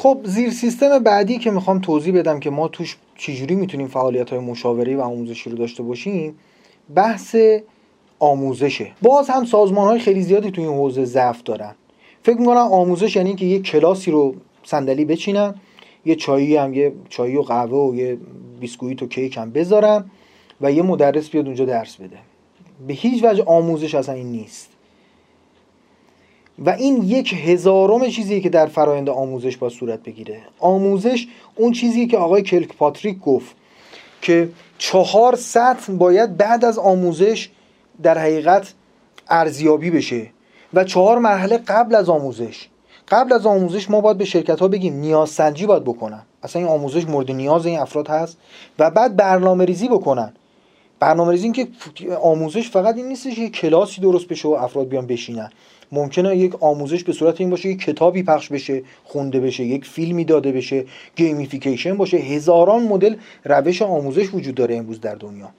خب زیر سیستم بعدی که می‌خوام توضیح بدم که ما توش چجوری می‌تونیم فعالیت های مشاوره و آموزشی رو داشته باشیم بحث آموزشه. باز هم سازمان های خیلی زیادی توی این حوزه ضعف دارن. فکر می‌کنم آموزش یعنی که یه کلاسی رو صندلی بچینن یه چایی هم یه چایی و قهوه و یه بیسکویت و کیک هم بذارن و یه مدرس بیاد اونجا درس بده. به هیچ وجه آموزش اصلا این نیست. و این یک هزارم چیزیه که در فرایند آموزش با صورت بگیره. آموزش اون چیزیه که آقای کلک پاتریک گفت که چهار سطح باید بعد از آموزش در حقیقت ارزیابی بشه و چهار مرحله قبل از آموزش. قبل از آموزش ما باید به شرکت ها بگیم نیاز سنجی باید بکنن. اصلا این آموزش مورد نیاز این افراد هست و بعد برنامه ریزی بکنن. برنامه ریزی این که آموزش فقط این نیستش که کلاسی درست بشه و افراد بیان بشینن. ممکنه یک آموزش به صورت این باشه یک کتابی پخش بشه خونده بشه یک فیلمی داده بشه gamification باشه. هزاران مدل روش آموزش وجود داره امروز در دنیا.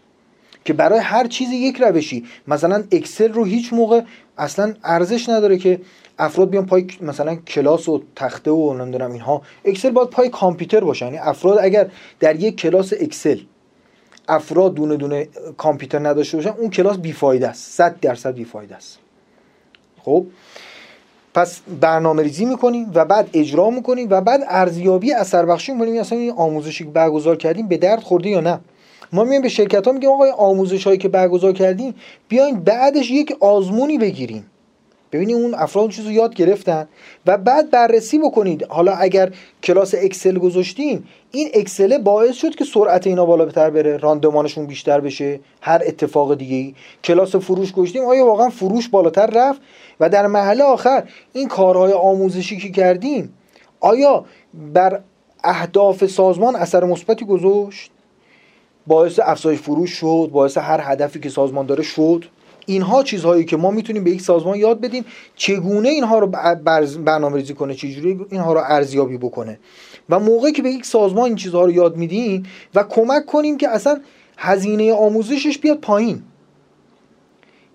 که برای هر چیزی یک روشی. مثلا اکسل رو هیچ موقع اصلا ارزش نداره که افراد بیان پای مثلا کلاس و تخته و نمی‌دونم اینها. اکسل باید پای کامپیوتر باشه. یعنی افراد اگر در یک کلاس اکسل افراد دونه دونه کامپیوتر نداشته باشن اون کلاس بیفایده است. 100 درصد بیفایده است. خب پس برنامه ریزی می‌کنیم و بعد اجرا می‌کنیم و بعد ارزیابی اثر بخشی می‌کنیم اصلا این آموزشی که برگزار کردیم به درد خورده یا نه؟ ما میایم به شرکت ها میگیم آقای آموزش هایی که برگزار کردیم بیاین بعدش یک آزمونی بگیریم. ببینید اون افراد چیز رو یاد گرفتن و بعد بررسی بکنید. حالا اگر کلاس اکسل گذاشتیم این اکسل باعث شد که سرعت اینا بالا بتر بره راندمانشون بیشتر بشه هر اتفاق دیگه ای کلاس فروش گذاشتیم آیا واقعا فروش بالاتر رفت؟ و در محله آخر این کارهای آموزشی که کردیم آیا بر اهداف سازمان اثر مثبتی گذاشت؟ باعث افزایش فروش شد باعث هر هدفی که سازمان داره شد؟ اینها چیزهایی که ما می‌تونیم به یک سازمان یاد بدیم چگونه اینها رو برنامه ریزی کنه چجوری اینها رو ارزیابی بکنه. و موقعی که به یک سازمان این چیزها رو یاد میدیم و کمک کنیم که اصلا هزینه آموزشش بیاد پایین.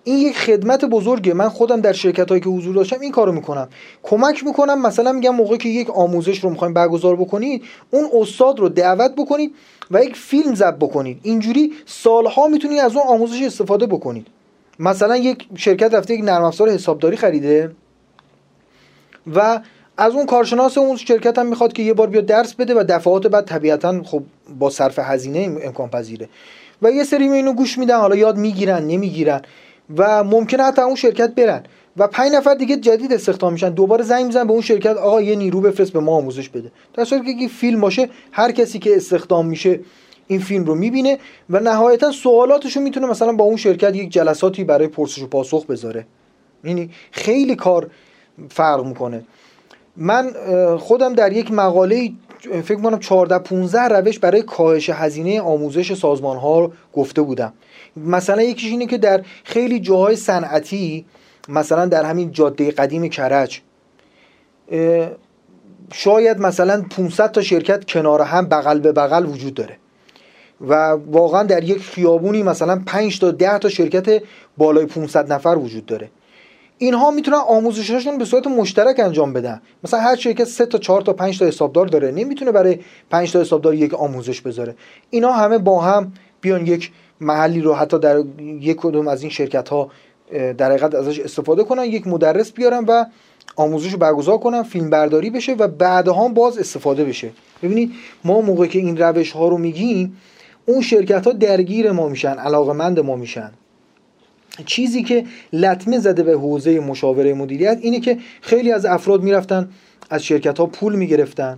این یک خدمت بزرگه. من خودم در شرکت هایی که حضور داشتم این کارو می‌کنم. کمک می‌کنم مثلا میگم موقعی که یک آموزش رو می‌خوایم برگزار بکنید اون استاد رو دعوت بکنید و یک فیلم ضبط بکنید. اینجوری سالها می‌تونید از اون آموزش استفاده بکنید. مثلا یک شرکت رفته یک نرم افزار حسابداری خریده و از اون کارشناس اون شرکت هم می‌خواد که یه بار بیاد درس بده و دفعات بعد طبیعتا خب با صرف هزینه امکان پذیره. و یه سری اینو گوش میدن حالا یاد می‌گیرن نمی‌گیرن و ممکنه حتی اون شرکت برن و پنج نفر دیگه جدید استخدام میشن. دوباره زنگ می‌زنن به اون شرکت آقا یه نیرو بفرست به ما آموزش بده. در صورتی که فیلم باشه هر کسی که استخدام میشه این فیلم رو می‌بینه و نهایتا سوالاتش رو می‌تونه مثلا با اون شرکت یک جلساتی برای پرسش و پاسخ بذاره. یعنی خیلی کار فرق می‌کنه. من خودم در یک مقاله فکر کنم 14 15 روش برای کاهش هزینه آموزش سازمان ها گفته بودم. مثلا یکیش اینه که در خیلی جاهای صنعتی مثلا در همین جاده قدیم کرج شاید مثلا 500 تا شرکت کنار هم بغل به بغل وجود داره. و واقعا در یک خیابونی مثلا 5 تا 10 تا شرکت بالای 500 نفر وجود داره. اینها می‌تونن آموزشاشون به صورت مشترک انجام بدن. مثلا هر شرکت 3 تا 4 تا 5 تا حسابدار داره. نمی‌تونه برای 5 تا حسابدار یک آموزش بذاره. اینا همه با هم بیان یک محلی رو حتی در یک کدوم از این شرکت ها در حقیقت ازش استفاده کنن یک مدرس بیارن و آموزش رو برگزار کنن فیلم برداری بشه و بعدها باز استفاده بشه. ببینید ما موقعی که این روش ها رو میگیم اون شرکت ها درگیر ما میشن علاقمند ما میشن. چیزی که لطمه زده به حوزه مشاوره مدیریت اینه که خیلی از افراد می‌رفتن از شرکت ها پول می‌گرفتن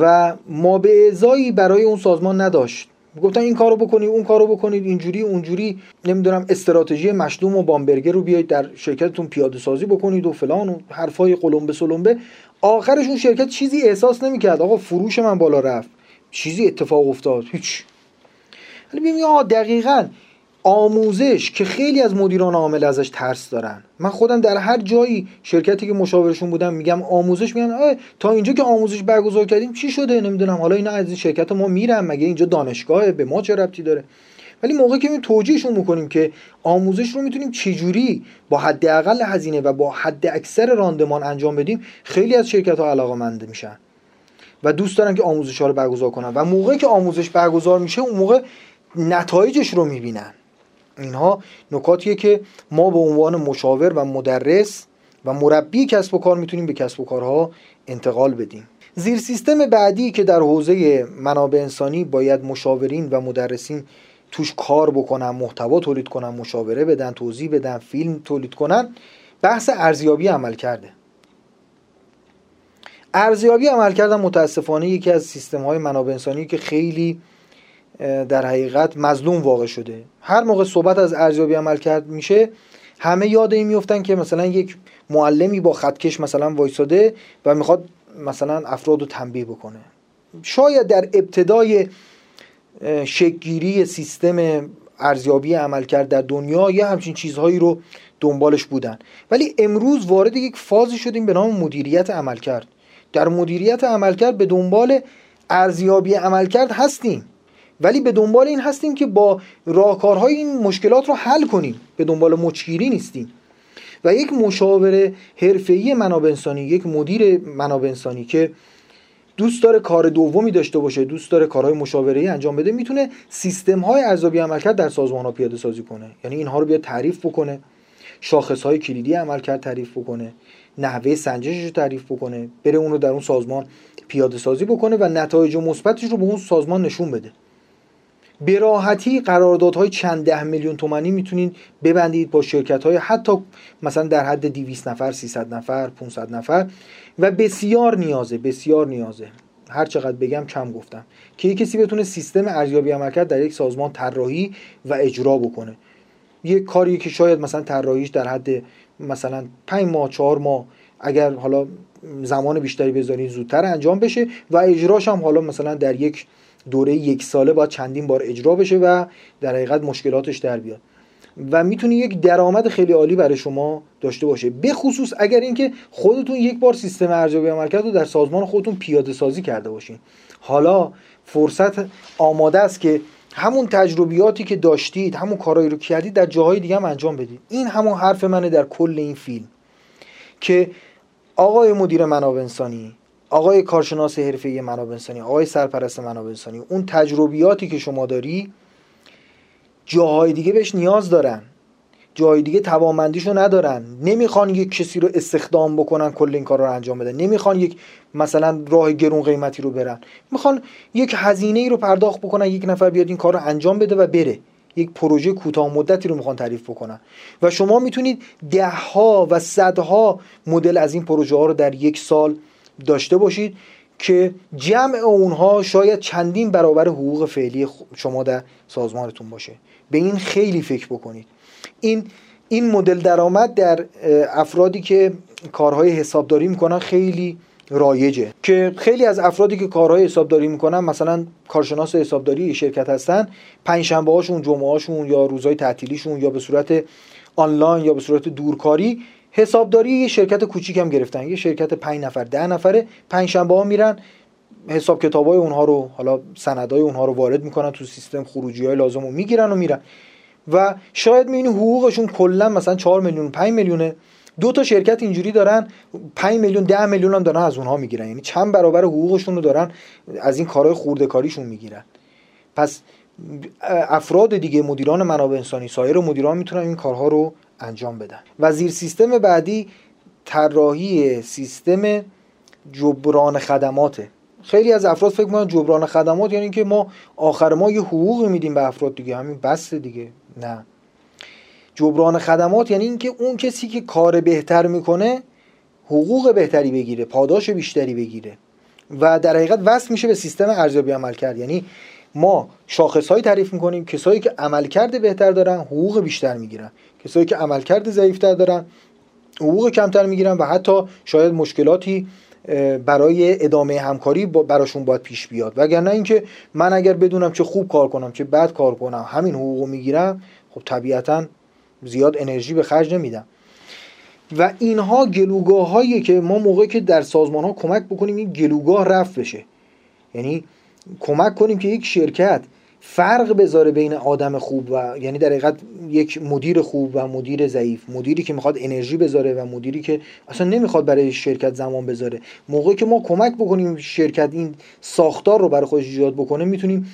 و ما به ازایی برای اون سازمان نداشت. گفتن این کارو بکنید اون کارو بکنید اینجوری اونجوری نمی‌دونم استراتژی مشلوم و بامبرگر رو بیاید در شرکتتون پیاده سازی بکنید و فلان و حرفای قلمبه سلمبه. آخرش اون شرکت چیزی احساس نمی‌کرد. آقا فروش من بالا رفت. چیزی اتفاق افتاد؟ هیچ. حالا ببینیم دقیقا آموزش که خیلی از مدیران عامل ازش ترس دارن. من خودم در هر جایی شرکتی که مشاورشون بودم میگم آموزش میگن تا اینجا که آموزش برگزار کردیم چی شده؟ نمی‌دونم. حالا اینا از این شرکت ما میرن مگه اینجا دانشگاه به ما چه ربطی داره؟ ولی موقعی که می توجیهشون می‌کنیم که آموزش رو می‌تونیم چجوری با حداقل هزینه و با حد اکثر راندمان انجام بدیم خیلی از شرکت ها علاقه میشن. و دوست دارن که آموزش ها رو برگزار کنن. و موقعی که آموزش برگزار میشه اون موقع نتایجش رو می‌بینن. اینها نکاتیه که ما به عنوان مشاور و مدرس و مربی کسب و کار می‌تونیم به کسب و کارها انتقال بدیم. زیر سیستم بعدی که در حوزه منابع انسانی باید مشاورین و مدرسین توش کار بکنن محتوا تولید کنن مشاوره بدن توضیح بدن فیلم تولید کنن بحث ارزیابی عمل کرده ارزیابی عمل کردن متاسفانه یکی از سیستم های منابع انسانی که خیلی در حقیقت مظلوم واقع شده. هر موقع صحبت از ارزیابی عمل کرد میشه همه یاد این میفتن که مثلا یک معلمی با خطکش مثلا وایساده و می‌خواد مثلا افراد رو تنبیه بکنه. شاید در ابتدای شکگیری سیستم ارزیابی عمل کرد در دنیا یه همچین چیزهایی رو دنبالش بودن. ولی امروز وارد یک فازی شدیم به نام مدیریت عمل کرد. در مدیریت عمل کرد به دنبال ارزیابی عمل کرد هستیم. ولی به دنبال این هستیم که با راهکارهای این مشکلات رو حل کنیم. به دنبال مچگیری نیستیم. و یک مشاور حرفه‌ای منابع انسانی یک مدیر منابع انسانی که دوست داره کار دومی داشته باشه دوست داره کارهای مشاوره‌ای انجام بده می‌تونه سیستم های ارزیابی عملکرد در سازمان ها پیاده سازی کنه. یعنی اینها رو بیاد تعریف بکنه شاخص های کلیدی عملکرد تعریف بکنه. نحوه سنجشش رو تعریف بکنه بره اون رو در اون سازمان پیاده سازی بکنه و نتایج مثبتش رو به اون سازمان نشون بده. به راحتی قراردادهای چند ده میلیون تومانی می‌تونید ببندید با شرکت های حتی مثلا در حد 200 نفر 300 نفر 500 نفر و بسیار نیازه بسیار نیازه. هر چقدر بگم کم گفتم. که یک کسی بتونه سیستم ارزیابی عملکرد در یک سازمان طراحی و اجرا بکنه. یک کاری که شاید مثلا طراحیش در حد مثلا 5 ماه 4 ماه اگر حالا زمان بیشتری بذارین زودتر انجام بشه و اجراش هم حالا مثلا در یک دوره یک ساله باید چندین بار اجرا بشه و در حقیقت مشکلاتش در بیاد. و می‌تونه یک درآمد خیلی عالی برای شما داشته باشه. به خصوص اگر اینکه خودتون یک بار سیستم ارزیابی عملکرد رو در سازمان خودتون پیاده سازی کرده باشین. حالا فرصت آماده است که همون تجربیاتی که داشتید همون کارهایی رو کردید در جاهای دیگه هم انجام بدید. این همون حرف منه در کل این فیلم. که آقای مدیر منابع انسانی آقای کارشناس حرفه منابع انسانی آقای سرپرست منابع انسانی اون تجربیاتی که شما داری جاهای دیگه بهش نیاز دارن. جای دیگه توانمندیشو ندارن. نمی‌خوان یک کسی رو استخدام بکنن کل این کار رو انجام بدن. نمی‌خوان یک مثلا راه گرون قیمتی رو برن. می‌خوان یک هزینه ای رو پرداخت بکنن یک نفر بیاد این کار رو انجام بده و بره. یک پروژه کوتاه مدتی رو می‌خوان تعریف بکنن. و شما می‌تونید دهها و صدها مدل از این پروژه ها رو در یک سال داشته باشید که جمع اونها شاید چندین برابر حقوق فعلی شما در سازمانتون باشه. به این خیلی فکر بکنید. این این مدل درآمد در افرادی که کارهای حسابداری می‌کنن خیلی رایجه. که خیلی از افرادی که کارهای حسابداری می‌کنن مثلا کارشناس حسابداری شرکت هستن پنج شنبه هاشون جمعه هاشون یا روزهای تعطیلیشون یا به صورت آنلاین یا به صورت دورکاری حسابداری یه شرکت کوچیک هم گرفتن. یه شرکت 5 نفر ده نفره پنج شنبه ها میرن حساب کتابای اونها رو حالا سندای اونها رو وارد می‌کنن تو سیستم خروجی های لازم رو می‌گیرن و میرن. و شاید می‌بینی حقوقشون کلا مثلا 4 میلیون 5 میلیونه. دو تا شرکت اینجوری دارن 5 میلیون 10 میلیون هم دارن از اونها می‌گیرن. یعنی چند برابر حقوقشون رو دارن از این کارهای خورده کاریشون می‌گیرن. پس افراد دیگه مدیران منابع انسانی سایر مدیران می‌تونن این کارها رو انجام بدن. و زیر سیستم بعدی طراحی سیستم جبران خدماته. خیلی از افراد فکر می‌کنن جبران خدمات یعنی که ما آخر ما یه حقوقی میدیم به افراد دیگه. همین بس دیگه. نه. جبران خدمات یعنی اینکه اون کسی که کار بهتر می‌کنه حقوق بهتری بگیره پاداش بیشتری بگیره. و در حقیقت وصل میشه به سیستم ارزیابی عمل کرد. یعنی ما شاخصهایی تعریف می‌کنیم کسایی که عملکرد بهتر دارن حقوق بیشتر می‌گیرن. کسایی که عملکرد ضعیفتر دارن حقوق کمتر می‌گیرن و حتی شاید مشکلاتی برای ادامه همکاری براشون باید پیش بیاد. وگرنه اینکه من اگر بدونم چه خوب کار کنم چه بد کار کنم همین حقوق می‌گیرم خب طبیعتا زیاد انرژی به خرج نمیدم. و اینها گلوگاه هایی که ما موقعی که در سازمان ها کمک بکنیم این گلوگاه رفت بشه. یعنی کمک کنیم که یک شرکت فرق بذاره بین آدم خوب و یعنی در حقیقت یک مدیر خوب و مدیر ضعیف. مدیری که می‌خواد انرژی بذاره و مدیری که اصلا نمی‌خواد برای شرکت زمان بذاره. موقعی که ما کمک بکنیم شرکت این ساختار رو برای خودش ایجاد بکنه می‌تونیم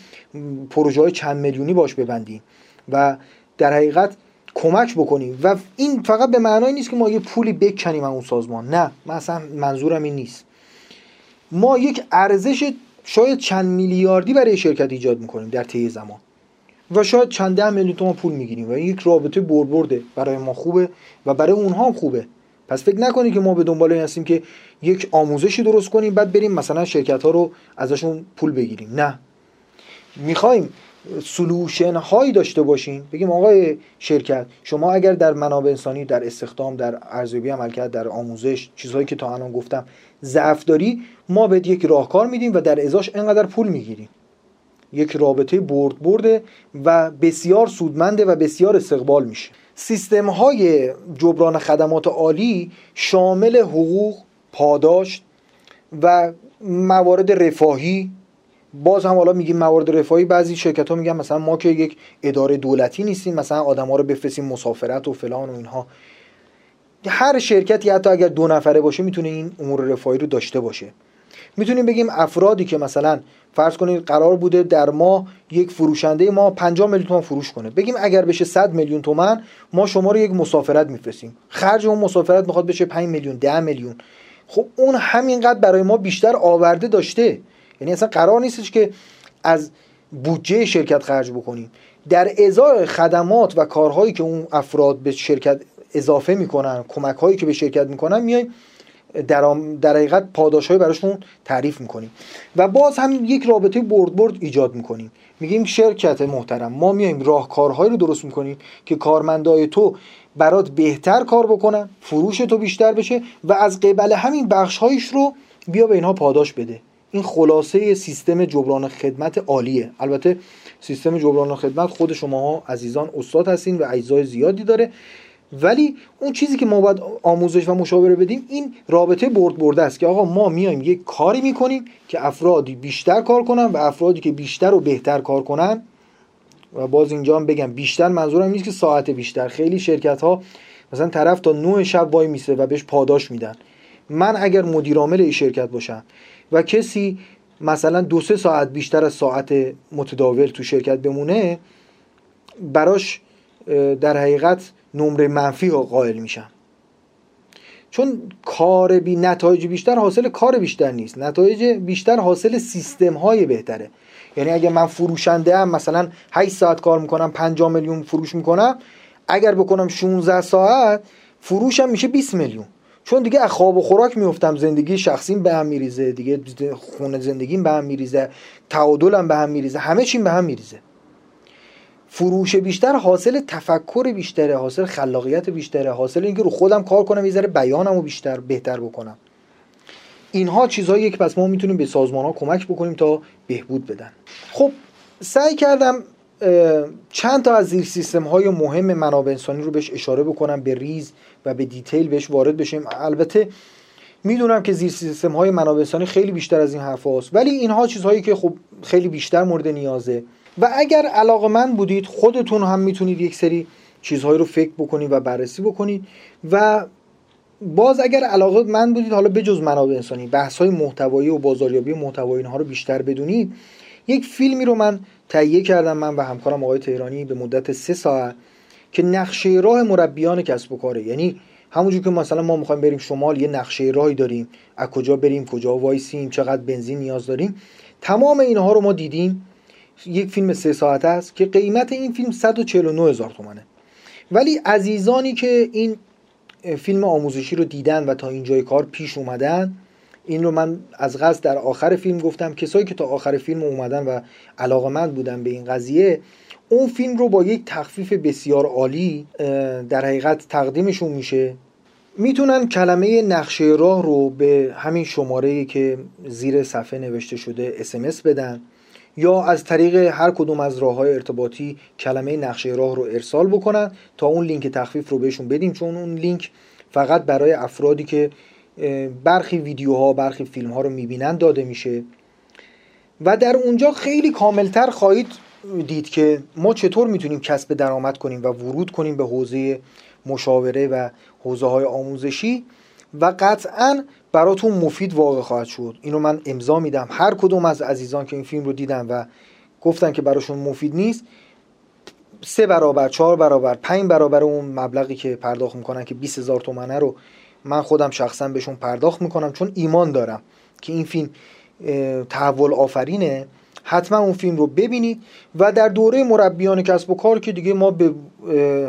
پروژه های چند میلیونی باش ببندیم و در حقیقت کمک بکنیم. و این فقط به معنای نیست که ما یه پولی بکنیم اون سازمان. نه مثلا منظورم این نیست. ما یک ارزش شاید چند میلیاردی برای شرکت ایجاد می‌کنیم در طی زمان. و شاید چند ده میلیون تومان پول می‌گیریم و یک رابطه بربرده. برای ما خوبه و برای اونها هم خوبه. پس فکر نکنید که ما به دنبال این هستیم که یک آموزشی درست کنیم بعد بریم مثلا شرکت ها رو ازشون پول بگیریم. نه. می‌خوایم سلوشن هایی داشته باشیم. بگیم آقای شرکت شما اگر در منابع انسانی در استخدام در ارزیابی عملکرد در آموزش چیزهایی که تا الان گفتم ضعف داری ما بهت یک راهکار میدیم و در ازاش انقدر پول می‌گیریم. یک رابطه برد برده و بسیار سودمنده و بسیار استقبال میشه. سیستم های جبران خدمات عالی شامل حقوق پاداش و موارد رفاهی. باز هم حالا میگیم موارد رفاهی بعضی شرکت ها میگن مثلا ما که یک اداره دولتی نیستیم مثلا آدم ها رو بفرستیم مسافرت و فلان و اینها. هر شرکتی حتی اگر دو نفره باشه می‌تونه این امور رفاهی رو داشته باشه. می‌تونیم بگیم افرادی که مثلا فرض کنید قرار بوده در ما یک فروشنده ما 50 میلیون تومان فروش کنه. بگیم اگر بشه 100 میلیون تومن ما شما رو یک مسافرت میفرستیم. خرج اون مسافرت می‌خواد بشه 5 میلیون 10 میلیون. خب اون همینقدر برای ما بیشتر آورده داشته. یعنی اصلا قرار نیستش که از بودجه شرکت خرج بکنیم. در ازای خدمات و کارهایی که اون افراد به شرکت اضافه می‌کنن کمک هایی که به شرکت می‌کنن میایم در, در حقیقت پاداش های براشون تعریف می‌کنیم. و باز هم یک رابطه برد برد ایجاد می‌کنیم. میگیم شرکت محترم ما میایم راهکارهایی رو درست می‌کنیم که کارمندای تو برات بهتر کار بکنن فروش تو بیشتر بشه و از قبل همین بخش رو بیا به اینها پاداش بده. این خلاصه سیستم جبران خدمت عالیه. البته سیستم جبران خدمت خود شماها عزیزان استاد هستین و اجزای زیادی داره. ولی اون چیزی که ما باید آموزش و مشاوره بدیم این رابطه برد برده است که آقا ما میایم یک کاری می‌کنیم که افرادی بیشتر کار کنن و افرادی که بیشتر و بهتر کار کنن. و باز اینجا هم بگم بیشتر منظورم نیست که ساعت بیشتر. خیلی شرکت ها مثلا طرف تا 9 شب وای میسه و بهش پاداش میدن. من اگر مدیر عامل این شرکت باشم و کسی مثلا دو سه ساعت بیشتر از ساعت متداول تو شرکت بمونه براش در حقیقت نمره منفی ها قائل میشن چون کار بی نتایج بیشتر حاصل کار بیشتر نیست. نتایج بیشتر حاصل سیستم های بهتره. یعنی اگه من فروشنده هم مثلا 8 ساعت کار می‌کنم 5 میلیون فروش می‌کنم اگر بکنم 16 ساعت فروشم میشه 20 میلیون. چون دیگه از خواب و خوراک میفتم زندگی شخصیم به هم میریزه دیگه خونه زندگیم به هم میریزه تعادلم به هم میریزه همه چیم به هم میریزه. فروش بیشتر حاصل تفکر بیشتره حاصل خلاقیت بیشتره حاصل اینکه رو خودم کار کنم یه ذره بیانم رو بیشتر بهتر بکنم. اینها چیزهایی که پس ما می‌تونیم به سازمان ها کمک بکنیم تا بهبود بدن. خب سعی کردم چند تا از زیر سیستم های مهم منابع انسانی رو بهش اشاره بکنم به ریز و به دیتیل بهش وارد بشیم. البته می‌دونم که زیر سیستم های منابع انسانی خیلی بیشتر از این حرف هاست ولی اینها چیزهایی که خب خیلی بیشتر مورد نیازه. و اگر علاقه من بودید خودتون هم می‌تونید یک سری چیزهایی رو فکر بکنید و بررسی بکنید. و باز اگر علاقه من بودید حالا بجز منابع انسانی بحث های محتوایی و بازاریابی محتوایی اینها رو بیشتر بدونید یک فیلمی رو من تهیه کردم من و همکارم آقای تهرانی به مدت سه ساعت که نقشه راه مربیان کسب و کاره. یعنی همونجور که مثلا ما می‌خوایم بریم شمال یه نقشه راهی داریم. از کجا بریم کجا وایسیم چقدر بنزین نیاز داریم. تمام اینها رو ما دیدیم. یک فیلم سه ساعت است که قیمت این فیلم 149 هزار تومنه ولی عزیزانی که این فیلم آموزشی رو دیدن و تا اینجای کار پیش اومدن این رو من از قصد در آخر فیلم گفتم. کسایی که تا آخر فیلم اومدن و علاقمند بودن به این قضیه اون فیلم رو با یک تخفیف بسیار عالی در حقیقت تقدیمشون میشه. می‌تونن کلمه نقشه راه رو به همین شماره که زیر صفحه نوشته شده اسمس بدن. یا از طریق هر کدوم از راه های ارتباطی کلمه نقشه راه رو ارسال بکنن تا اون لینک تخفیف رو بهشون بدیم. چون اون لینک فقط برای افرادی که برخی ویدیوها برخی فیلم ها رو می‌بینن داده میشه. و در اونجا خیلی کاملتر خواهید دید که ما چطور می‌تونیم کسب درآمد کنیم و ورود کنیم به حوزه مشاوره و حوزه های آموزشی. و قطعا براتون مفید واقع خواهد شد. اینو من امضا میدم. هر کدوم از عزیزان که این فیلم رو دیدن و گفتن که براشون مفید نیست سه برابر چهار برابر پنج برابر اون مبلغی که پرداخت می‌کنن که 20 هزار تومنه رو من خودم شخصا بهشون پرداخت می‌کنم چون ایمان دارم که این فیلم تحول آفرینه. حتما اون فیلم رو ببینید و در دوره مربیان کسب و کار که دیگه ما به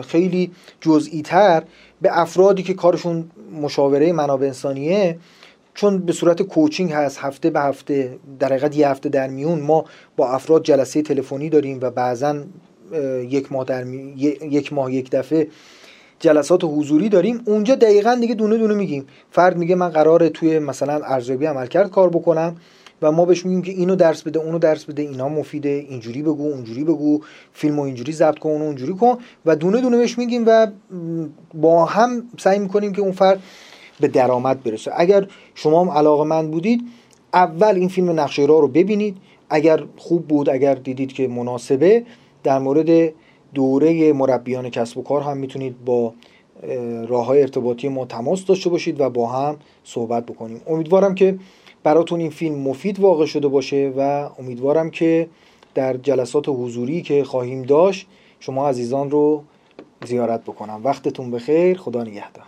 خیلی جزئی تر به افرادی که کارشون مشاوره منابع انسانیه چون به صورت کوچینگ هست هفته به هفته در حقیقت یه هفته در میون ما با افراد جلسه تلفنی داریم و بعضا یک ماه در یک ماه یک دفعه جلسات حضوری داریم. اونجا دقیقا دیگه دونه دونه میگیم. فرد میگه من قراره توی مثلا ارزیابی عملکرد کار بکنم. و ما بهش میگیم که اینو درس بده اونو درس بده اینا مفیده اینجوری بگو اونجوری بگو فیلمو اینجوری ضبط کن اونو اونجوری کن و دونه دونه بهش میگیم و با هم سعی می‌کنیم که اون فرد به درآمد برسه. اگر شما هم علاقه من بودید اول این فیلم نقشه را رو ببینید. اگر خوب بود اگر دیدید که مناسبه در مورد دوره مربیان کسب و کار هم می‌تونید با راه های ارتباطی ما تماس داشته باشید و با هم صحبت بکنیم. امیدوارم که براتون این فیلم مفید واقع شده باشه و امیدوارم که در جلسات حضوری که خواهیم داشت شما عزیزان رو زیارت بکنم. وقتتون بخیر خدا نگهدار.